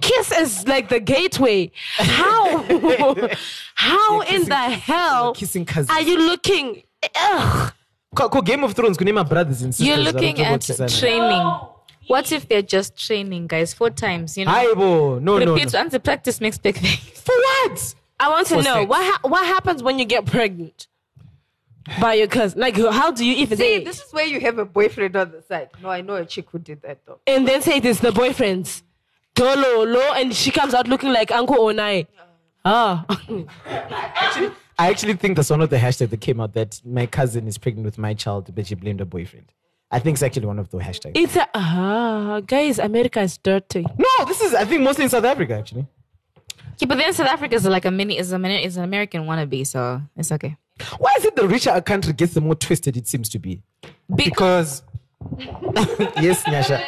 C: Kiss is like the gateway. How, how in the hell
D: kissing cousins.
C: are you looking? Ugh.
D: Ko- ko Game of Thrones, my brothers and sisters.
F: You're looking at
D: Varikutobokisana.
F: training. What if they're just training, guys, four times? You know,
D: Aibo, no, no,
F: repeat
D: no.
F: once the practice makes perfect.
D: For what?
C: I want to
D: For
C: know
D: sex.
C: what ha- what happens when you get pregnant by your cousin. Like, how do you even
G: See,
C: say?
G: this is where you have a boyfriend on the side. No, I know a chick who did that though.
C: and then say it is the boyfriend's dolo lo, and she comes out looking like Uncle Onai. Ah,
D: I actually think that's one of the hashtags that came out that my cousin is pregnant with my child, but she blamed her boyfriend. I think it's actually one of the hashtags.
C: it's a ah, guys. America is dirty.
D: no, this is I think mostly in South Africa actually.
F: Yeah, but then South Africa is like a mini, is a mini, is an American wannabe, so it's okay.
D: Why is it the richer a country gets, the more twisted it seems to be?
E: Because
D: Yes, Nyasha.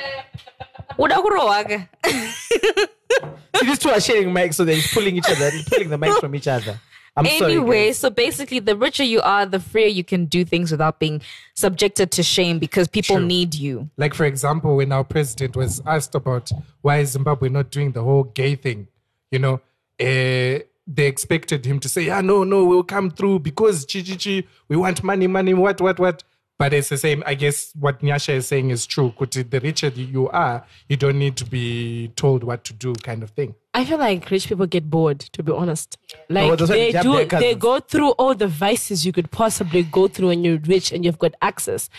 D: See, these two are sharing mics, so they're pulling each other, pulling the mic from each other. I'm sorry,
F: anyway,
D: guys.
F: so basically, the richer you are, the freer you can do things without being subjected to shame because people
E: True.
F: need you.
E: Like, for example, when our president was asked about why Zimbabwe not doing the whole gay thing, you know, uh, they expected him to say, yeah, no, no, we'll come through because chi, chi, chi, we want money, money, what, what, what. But it's the same. I guess what Nyasha is saying is true. Kuti, The richer you are, you don't need to be told what to do, kind of thing.
C: I feel like rich people get bored, to be honest. Like
D: that's why
C: they
D: they
C: do, they go through all the vices you could possibly go through when you're rich and you've got access.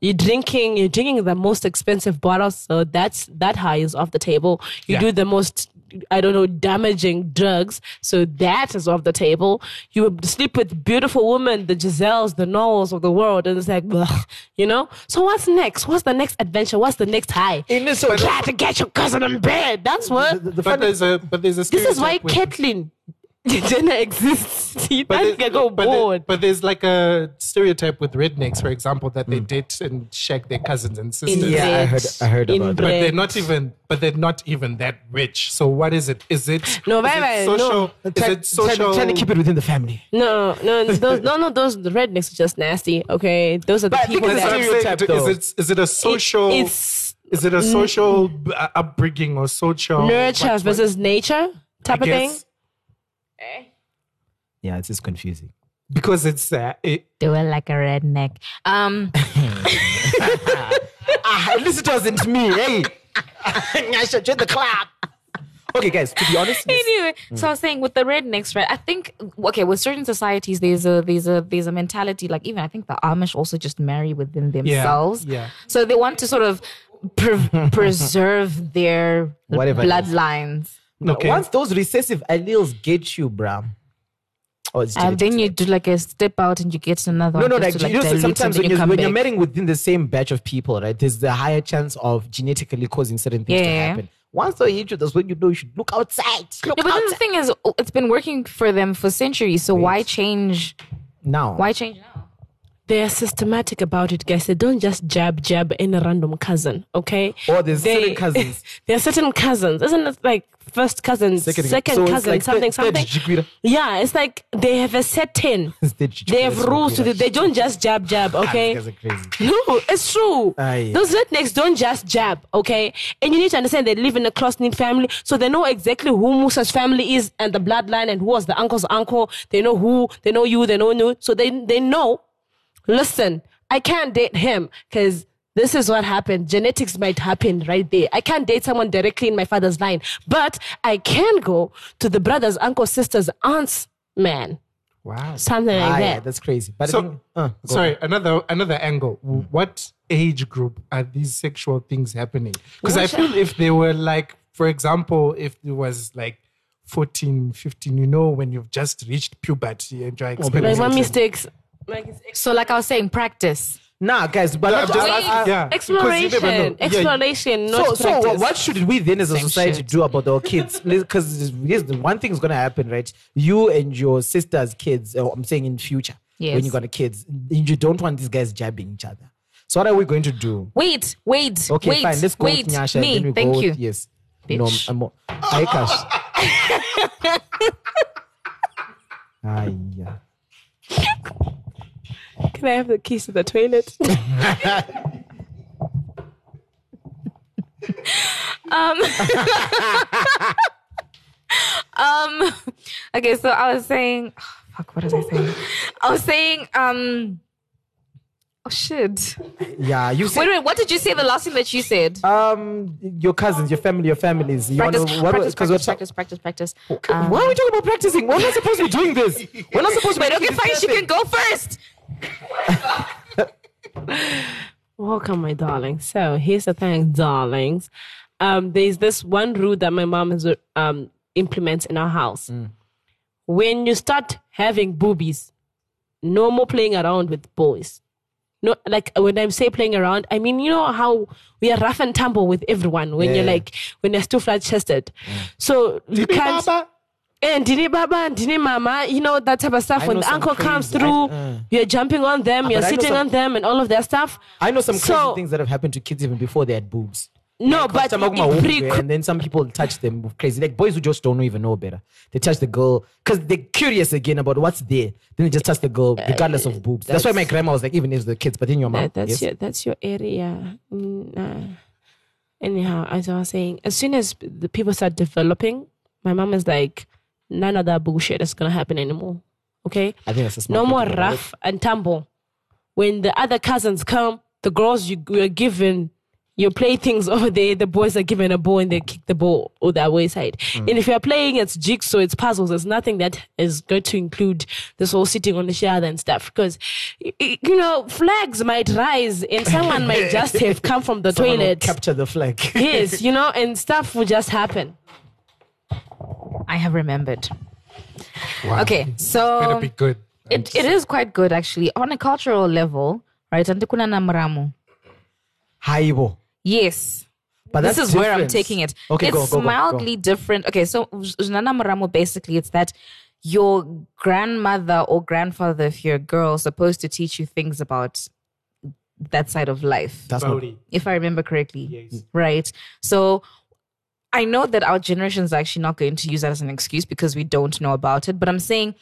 C: You're drinking, you're drinking the most expensive bottles, so that's that high is off the table. You
E: Yeah.
C: do the most, I don't know, damaging drugs, so that is off the table. You sleep with beautiful women, the Giselles, the Knowles of the world, and it's like, ugh, you know. So what's next? What's the next adventure? What's the next high?
D: In this, so
C: Try to get your cousin in bed. That's what.
D: the, the
E: But
D: funny,
E: there's a but there's a
C: This is why
E: stereotype with-
C: Caitlyn Jenner exists. You
E: But,
C: can't
E: there-
C: go
E: but, there-
C: bored.
E: but there's like a stereotype with rednecks, for example, that
D: Hmm.
E: they date and shag their cousins and sisters.
D: yeah, I heard, I heard
C: In
D: about that.
E: But they're not even. But they're not even that rich. So what is it? Is it?
C: No,
E: is
C: bye
E: it
C: bye,
E: social?
C: no.
E: Is
D: Try-
E: it
D: trying-
E: social?
D: Trying to keep it within the family.
C: No, no, those, no, no, those rednecks are just nasty. Okay, those are the
D: But think
C: people
D: it's
C: that
E: what saying.
D: stereotype, though.
E: Is it? Is it a social?
C: it's
E: is it a social b- uh, upbringing or social
C: nurture
E: what- what-
C: versus nature type
E: I
C: of thing.
E: Guess
D: Yeah, it's just confusing.
E: Because it's uh, it,
F: Do it like a redneck. Um,
D: Ah, at least it wasn't me. Hey, I should join the club. Okay, guys. To be honest, this-
F: anyway, so I was saying with the rednecks, right? I think okay, with certain societies, there's a there's a there's a mentality like even I think the Amish also just marry within themselves.
E: yeah. yeah.
F: So they want to sort of pre- preserve their
D: Whatever
F: bloodlines.
E: Okay.
D: once those recessive alleles get you, bruh. Oh, it's
F: And then you do like a step out and you get another
D: No,
F: one.
D: no,
F: just
D: like,
F: to,
D: you know, sometimes when,
F: you
D: you,
F: come
D: when you're marrying within the same batch of people, right, there's the higher chance of genetically causing certain things to
F: Yeah.
D: happen. Once they hit you, that's when you know you should look outside. Look
F: No, but
D: outside.
F: the thing is, oh, it's been working for them for centuries. So why change?
D: now,
F: Why change now?
C: They are systematic about it, guys. They don't just jab jab any random cousin, okay?
D: Or there's
C: They-
D: certain cousins.
C: there are certain cousins, isn't it? Like first cousin, second,
D: so
C: cousin,
D: like
C: something, something. Yeah, it's like they have a
D: certain.
C: They have rules to it. They don't just jab jab,
D: ah, okay? Are crazy.
C: No, it's true.
D: Aye.
C: Those rednecks don't just jab, okay? And you need to understand they live in a close knit family, so they know exactly who Musa's family is and the bloodline and who was the uncle's uncle. They know who, they know you, they know you. So they they know. Listen, I can't date him because this is what happened. Genetics might happen right there. I can't date someone directly in my father's line, but I can go to the brothers, uncles, sisters, aunts, man,
E: wow.
C: something like
D: Ah,
C: that.
D: yeah, that's crazy. But
E: So,
D: think, uh, go
E: sorry, another another angle. What age group are these sexual things happening? Because I feel if they were like, for example, if it was like 14, 15, you know, when you've just reached puberty and you're
C: like
E: experiencing.
C: my mistakes. Like it's
F: So, like I was saying, practice.
D: Nah, guys, but
E: Yeah,
D: not
E: just-
D: just,
E: uh, yeah, because you never know.
C: exploration,
E: Yeah,
C: exploration,
D: So,
C: not
D: so
C: practice.
D: what should we then as a
F: Same
D: society
F: shit.
D: do about our kids? Because here's one thing is going to happen, right? You and your sister's kids, or I'm saying in future, when
F: Yes.
D: you got a kids, you don't want these guys jabbing each other. So what are we going to do?
F: Wait, wait,
D: Okay,
F: wait,
D: fine. Let's go
F: wait.
D: with Nyasha.
F: Me,
D: then we
F: thank
D: go
F: you.
D: With, yes.
F: Bitch.
D: No, I'm, I'm, Aikash. Ah, yeah.
C: Can I have the keys to the toilet?
F: Um, um, okay, so I was saying, fuck, what was I saying? I was saying, um, oh shit.
D: Yeah, you
F: Wait,
D: said,
F: wait, what did you say? The last thing that you said?
D: um, your cousins, your family, your families. You
F: practice,
D: wanna- what-
F: practice, practice, practice, practice, practice.
D: ta-
F: Um,
D: Why are we talking about practicing? We're not supposed to be doing this. We're not supposed to be
F: wait, okay, fine. She can go first.
C: Welcome, my darling. So here's the thing, darlings. Um, there's this one rule that my mom has um implements in our house. When you start having boobies, no more playing around with boys. No, like when I say playing around, I mean you know how we are rough and tumble with everyone when you're like when you're still flat chested. So you can't. And dini baba, and dini mama, you know that type of stuff.
D: I
C: when the uncle comes through,
D: I- uh.
C: you're jumping on them, you're
D: I know
C: sitting
D: some-
C: on them, and all of that stuff.
D: I know some crazy
C: So-
D: things that have happened to kids even before they had boobs.
C: No,
D: Like,
C: but
D: some
C: in
D: of them are
C: pre-
D: and then some people touch them crazy. Like boys who just don't even know better. They touch the girl because they're curious again about what's there. Then they just touch the girl regardless of boobs. That's, why my grandma was like, even if the kids, but in your mom.
C: That, that's
D: yes?
C: your that's your area. Uh, anyhow, as I was saying, as soon as the people start developing, my mom is like, none of that bullshit is gonna happen anymore. Okay,
D: I think that's a smart
C: no more
D: to go it.
C: rough and tumble. When the other cousins come, the girls you were given your playthings over there, the boys are given a ball and they kick the ball or that wayside.
D: Mm.
C: And if you're playing it's jigsaw, it's puzzles, there's nothing that is going to include this whole sitting on the shoulder and stuff. Because you know, flags might rise and someone might just have come from the
D: Someone
C: toilet.
D: capture the flag.
C: yes, you know, and stuff will just happen.
F: I have remembered.
E: Wow.
F: Okay,
E: Better
F: so
E: be good.
F: it, it is quite good actually on a cultural level, right? Antikuna namramu.
D: Haibo.
F: Yes.
D: But
F: this
D: that's
F: is where I'm taking it.
D: Okay,
F: it's
D: go, go, go, go.
F: mildly different. Okay, so Nana Maramu basically it's that your grandmother or grandfather, if you're a girl, is supposed to teach you things about that side of life.
D: That's not.
F: If I remember correctly.
E: Yes.
F: Right. So I know that our generation is actually not going to use that as an excuse because we don't know about it. But I'm saying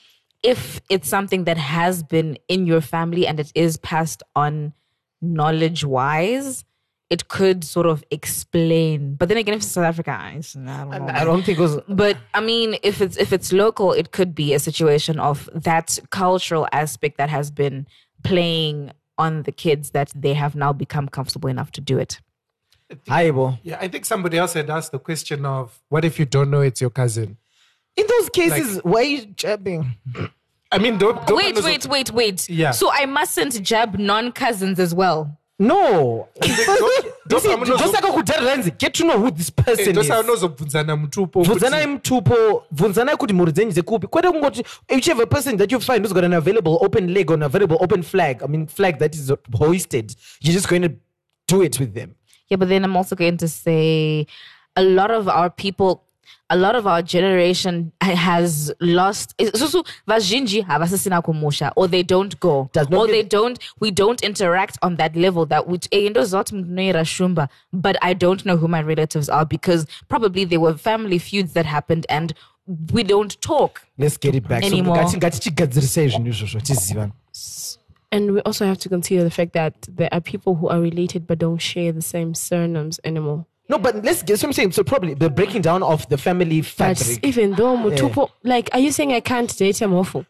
F: if it's something that has been in your family and it is passed on knowledge wise, it could sort of explain. But then again, if it's South Africa, I, I don't know.
D: I don't think it was.
F: But I mean, if it's if it's local, it could be a situation of that cultural aspect that has been playing on the kids that they have now become comfortable enough to do it.
D: Haibo.
E: Yeah, I think somebody else had asked the question of what if you don't know it's your cousin?
D: In those cases, why are you jabbing?
E: I mean, don't, don't
F: Wait, wait, wait, wait.
E: Yeah.
F: So I mustn't jab non cousins as well.
D: No.
E: don't-
D: See,
E: don't-
D: just like kudhara get to know who this person is.
E: ndosaunozobvunzana mutupo
D: bvunzanai mutupo bvunzanai kuti mhuri dzenyu dzekupi kwete kungoti whichever person that you find who's got an available open leg or an available open flag i mean flag that is hoisted you're just going to do it with them
F: Yeah, but then I'm also going to say a lot of our people, a lot of our generation has lost. So vazhinji havasisina kumusha, or they don't go,
D: Does
F: or they don't. We don't interact on that level. That which eh, ndo zote shumba, but I don't know who my relatives are because probably there were family feuds that happened and we don't talk.
D: let's get it back
F: Anymore.
D: so ngati- ngatichigadzirisei zvinhu izvozvo tizivana
C: And we also have to consider the fact that there are people who are related but don't share the same surnames anymore.
D: no but let's get so i'm saying so probably the breaking down of the family
C: But
D: fabric
C: even though Mutupo, eh. like, are you saying I can't date a mofu?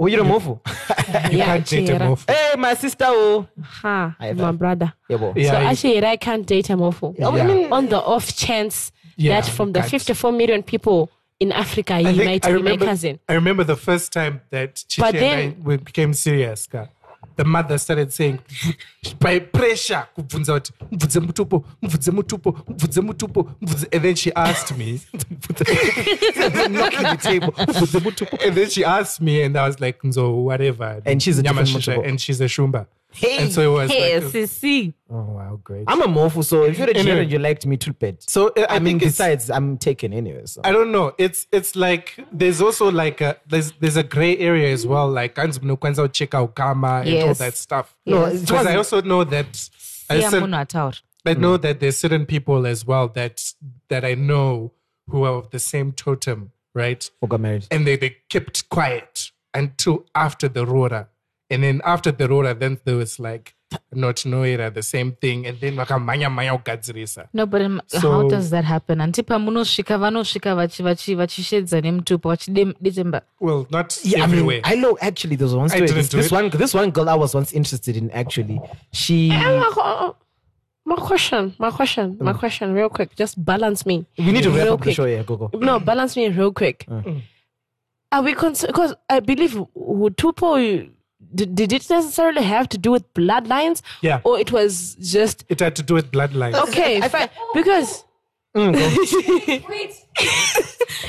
D: oh you're a mofu
E: you can't date him
C: Chira.
E: off.
D: hey my sister oh
C: Ha, my
D: thought-
C: brother.
D: yebo
E: Yeah,
C: so
E: you-
C: actually, I can't date a mofu.
D: I mean,
C: On the off chance
E: Yeah,
C: that from the
E: you
C: 54 million people in Africa, you
E: I
C: might be
E: remember,
C: my cousin.
E: I remember the first time that Chichi
C: But
E: and
C: then-
E: I we became serious. ka. The mother started saying, by pressure, kubvunza kuti, "Mubvunze mutupo, mubvunze mutupo, mubvunze mutupo, mubvunze-" and then she asked me,
D: knocking the table Mubvunze mutupo.
E: and then she asked me, and I was like, so whatever.
D: And she's a different
E: and she's a shumba.
D: Hey.
E: And so it was
F: Hey,
E: like,
F: Sisi.
E: oh wow, great.
D: i'm a mofu so if you're a
E: Anyway.
D: German, you liked me too bad
E: so uh, I,
D: i, mean
E: think it's-
D: besides i'm taken anyway so
E: I don't know. It's it's like there's also like a there's there's a gray area as well. Like kanzi munokwanisa kucheka ukama and all that stuff.
D: No,
F: Yes.
D: it
E: Because I also know that I,
F: Yeah,
E: cer-
F: munhu ataura.
E: I know that there's certain people as well that that I know who are of the same totem, right?
D: who got married
E: And they, they kept quiet until after the Roora. And then after the Roora, then there was like not noira, the same thing. And then wakamanya manya ugadzirisa.
F: No, but um, how does that happen? Anti pamunosvika vanosvika vachi- vachi- vachishedza nemutupo vachidemba.
E: Well, not
D: Yeah,
E: everywhere.
D: I mean, I know actually there was one story.
E: didn't
D: This,
E: do
D: this
E: it.
D: one, this one girl I was once interested in actually. She, eh,
C: My, my question, my question, my mm. question, real quick. Just balance me.
D: we need to wrap
C: real
D: up the show. Yeah, go go.
C: No, balance me real quick. Mm. Mm. Are we concerned? Because I believe Tupo, did, did it necessarily have to do with bloodlines?
E: Yeah.
C: Or it was just,
E: It had to do with bloodlines.
C: okay, fine. Because mm,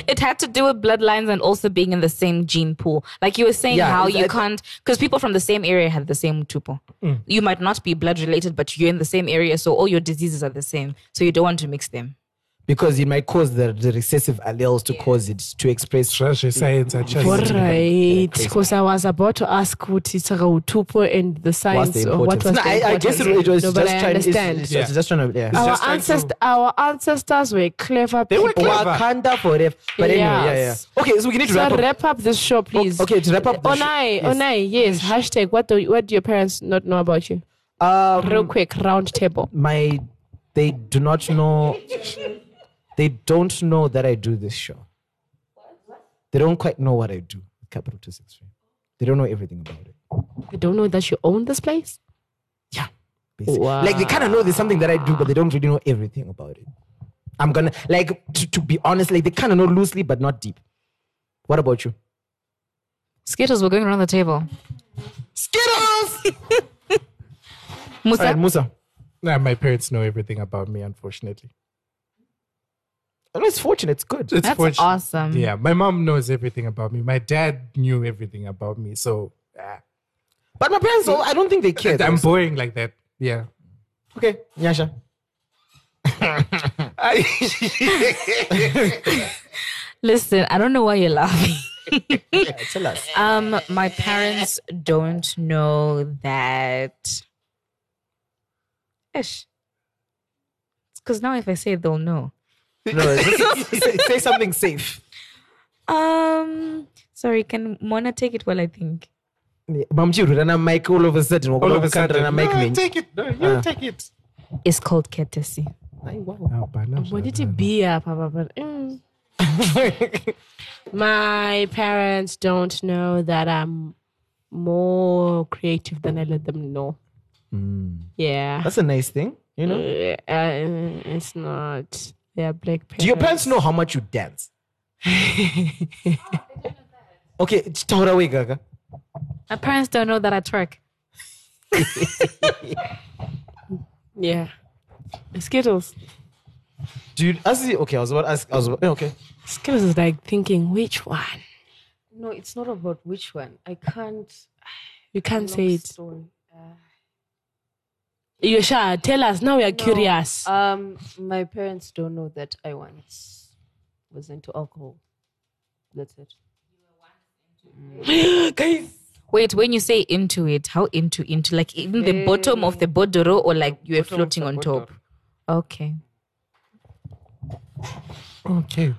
F: It had to do with bloodlines and also being in the same gene pool. Like you were saying,
D: Yeah,
F: how you
D: I-
F: can't, because people from the same area have the same tupo. Mm. You might not be blood related, but you're in the same area, so all your diseases are the same. So you don't want to mix them.
D: Because it might cause the, the recessive alleles to cause it to express.
E: Treasure science and
C: Alright, because I was about to ask what is Tupo and the
D: What's
C: science
D: the
C: or what was
D: No,
C: the
D: I, I guess it, it was
C: No,
D: just trying. It's,
C: understand.
D: it's,
E: Yeah.
D: it's just trying to. Yeah.
C: our
E: just trying to-
C: ancestors, our ancestors were clever people.
E: They were clever.
D: Wakanda forever. But anyway, yeah, yeah. Okay, so we need to
C: So
D: wrap
C: wrap
D: up.
C: up, this show, please.
D: okay, to wrap up the show-
C: Onai,
D: yes.
C: Onai, yes. Hashtag. What do what do your parents not know about you?
D: Um,
C: Real quick, round table.
D: my they do not know they don't know that I do this show. They don't quite know what I do with Capital 263. They don't know everything about it.
C: They don't know that you own this place.
D: Yeah. Basically. Like they kind of know there's something that I do, but they don't really know everything about it. I'm gonna like to, to be honest, like they kind of know loosely, but not deep. What about you?
F: Skittles, we're going around the table.
D: Skittles!
F: Musa,
D: All right, Musa.
E: Nah, my parents know everything about me, unfortunately.
D: It's fortunate. It's good.
E: It's
F: that's
E: fortunate.
F: awesome.
E: Yeah, my mom knows everything about me. My dad knew everything about me. So ah,
D: But my parents, all, I don't think they care.
E: I'm
D: though.
E: boring like that. Yeah.
D: okay, Nyasha.
F: Listen, I don't know why you're laughing.
D: Tell us.
F: Um, my parents don't know that. Ish. Because now if I say it, they'll know.
D: No, say, say something safe.
F: Um, sorry, can Mona take it while I think?
D: Mamchiru, and I'm Mike all of a sudden.
E: All of a sudden,
D: and I'm
E: no,
D: me.
E: take it. No, you
D: Ah.
E: take it.
F: It's called courtesy.
E: Oh, but
C: What did it be? uh, Papa? But, mm. My parents don't know that I'm more creative than I let them know. Yeah.
D: That's a nice thing, you know.
C: Uh, uh, it's not. They're black parents.
D: Do your parents know how much you dance? okay, tell her away, Gaga.
F: My parents don't know that I twerk.
C: Yeah. Skittles.
D: Dude, I see. Okay, I was about to ask. I was about, okay.
C: Skittles is like thinking, which one?
G: No, it's not about which one. I can't.
C: You can't say it.
G: story. Uh,
C: Nyasha, tell us. Now we are
G: no,
C: curious.
G: Um, my parents don't know that I once was into alcohol. That's it.
C: Guys.
F: Wait, when you say into it, how into into like in the bottom of the bodoro or like you were floating on top? Okay.
E: Okay.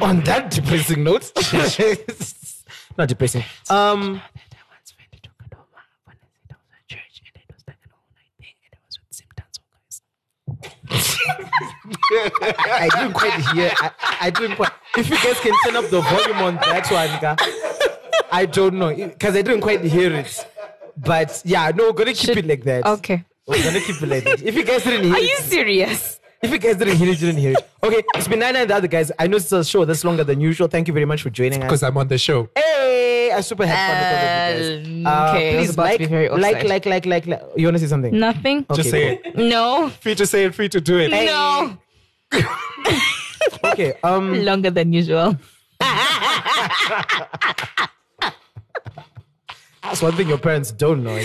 D: On that depressing note, not depressing. Um, I didn't quite hear. I, I didn't quite. If you guys can turn up the volume on that one, ga, I don't know because I didn't quite hear it. But yeah, no, we're gonna keep it like that.
F: Okay.
D: We're gonna keep it like that. If you guys didn't hear
F: Are
D: it,
F: you serious?
D: if you guys didn't hear it, you didn't hear it. Okay, it's been Nine and the other guys. I know it's a show that's longer than usual. Thank you very much for joining us.
E: Because I'm on the show.
D: Hey, I super had fun because you guys.
F: Uh, okay, I
D: please
F: about to
D: like,
F: be very
D: like, like, like, like, like. You wanna say something?
F: Nothing.
E: Just say it.
F: No.
E: Free to say it, free to do it.
F: No.
D: Okay. Um.
F: Longer than usual.
D: That's one thing your parents don't know.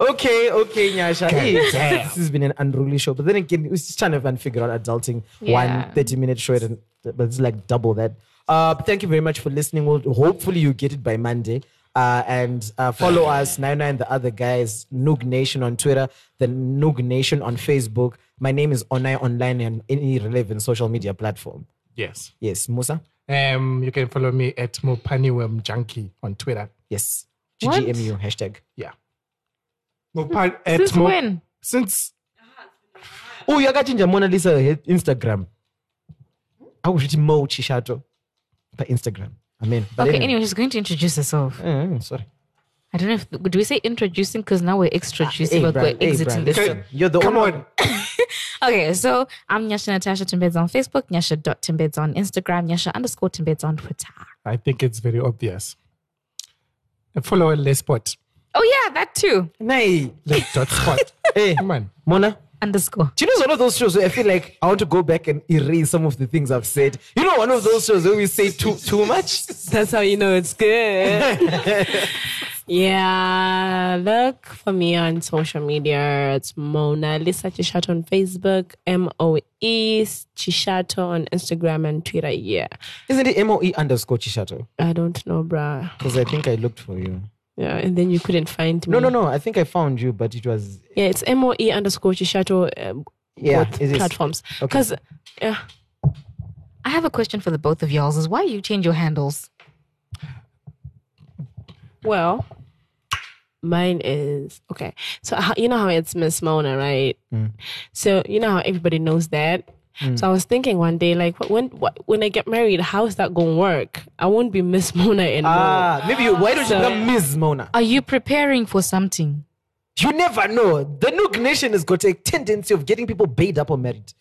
D: okay, okay, Nyasha. This has been an unruly show. But then again, it was just trying to even figure out adulting.
F: Yeah.
D: One 30 minute show, and, but it's like double that. Uh, thank you very much for listening. We'll, hopefully, you get it by Monday. Uh, and uh, follow us, Nine and the other guys, Noog Nation on Twitter, the Noog Nation on Facebook. My name is Onai Online and any relevant social media platform.
E: Yes.
D: Yes, Musa?
E: Um, you can follow me at Mopaniwem Junkie on Twitter.
D: Yes.
F: What?
D: GGMU hashtag.
E: Yeah. Mopan at
F: Since
E: Mo-
F: when?
E: Since
D: Oh, yakachinja Mona Lisa he- Instagram. Akuti Mo Chishato. By Instagram. Amen. But
F: Okay, anyway, she's going to introduce herself.
D: Eh, sorry.
F: I don't know if do we say introducing because now we're extroducing,
D: Hey,
F: but
D: Brian,
F: we're exiting
D: Brian,
F: this.
D: listen, You're the
E: come
D: only
E: on.
F: Okay, so I'm Nyasha Natasha Timbeds on Facebook, Nyasha.timbeds on Instagram, Nyasha underscore Timbeds on Twitter.
E: I think it's very obvious. And follow Les Spot.
F: Oh yeah, that too.
D: Nay.
E: Les dot spot.
D: Hey,
E: Come on.
D: Mona.
F: Underscore.
D: Do you know it's one of those shows where I feel like I want to go back and erase some of the things I've said? You know, one of those shows where we say too too much.
C: That's how you know it's good. Yeah, look for me on social media. It's Mona Lisa Chishato on Facebook, M O E Chishato on Instagram and Twitter. Yeah,
D: Isn't it MOE underscore Chishato?
C: I don't know, bruh.
D: Because I think I looked for you.
C: Yeah, and then you couldn't find me.
D: No, no, no. I think I found you, but it was
C: Yeah, it's M O E underscore Chishato. Uh,
D: Yeah,
C: both
D: it is.
C: platforms.
D: Okay.
C: Because yeah,
F: I have a question for the both of y'all. Is why you change your handles?
C: well, mine is okay. So you know how it's Miss Mona, right?
D: Mm.
C: So you know how everybody knows that. So I was thinking one day, like, wh- when wh- when I get married, how is that gonna work? I won't be Miss Mona anymore.
D: ah. Maybe you, why don't
C: So-
D: you become Ms. Mona?
F: Are you preparing for something?
D: You never know. The Noog Nation has got a tendency of getting people paid up or married.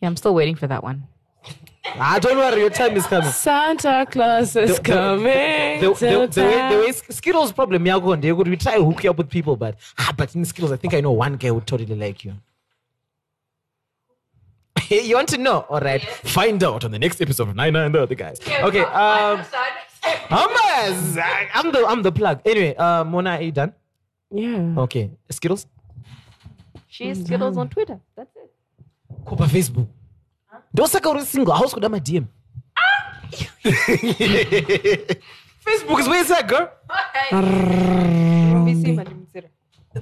F: Yeah, I'm still waiting for that one.
D: Ah, don't worry, your time is coming.
C: Santa Claus is
D: The- the-
C: coming.
D: The,
C: to
D: the, the, way, the
C: town.
D: way Skittles problem, Yago, they would we try to hook you up with people, but ah, but in Skittles, I think I know one guy who totally like you. you want to know? All right, find out on the next episode of Nine and the other guys. Okay, um, Hamas, I- I'm the I'm the plug. Anyway, uh, Mona, are you done?
C: yeah.
D: Okay, Skittles,
G: She's Skittles on Twitter. That's it.
D: Kopa Facebook. ndosaka uri single house kuda madm facebook is where it's at girl
G: Mbisi Madimzira.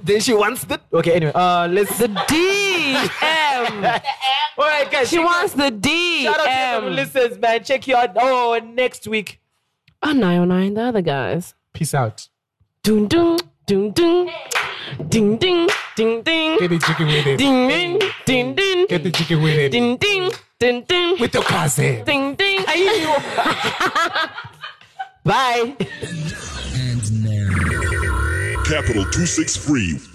D: Then she wants that okay anyway uh let's
C: The D M.
D: all right guys
C: She wants the D
D: Shout out to everyone listens, man. Check you out. Oh, next week.
C: Nine oh nine. The other guys.
E: Peace out.
C: Ding ding ding ding ding ding ding ding
E: Get the chicken with it.
C: ding ding ding ding
E: Get the chicken with it.
C: ding ding ding ding
E: With your cousin.
C: ding ding.
D: Are you Bye.
A: Capital 263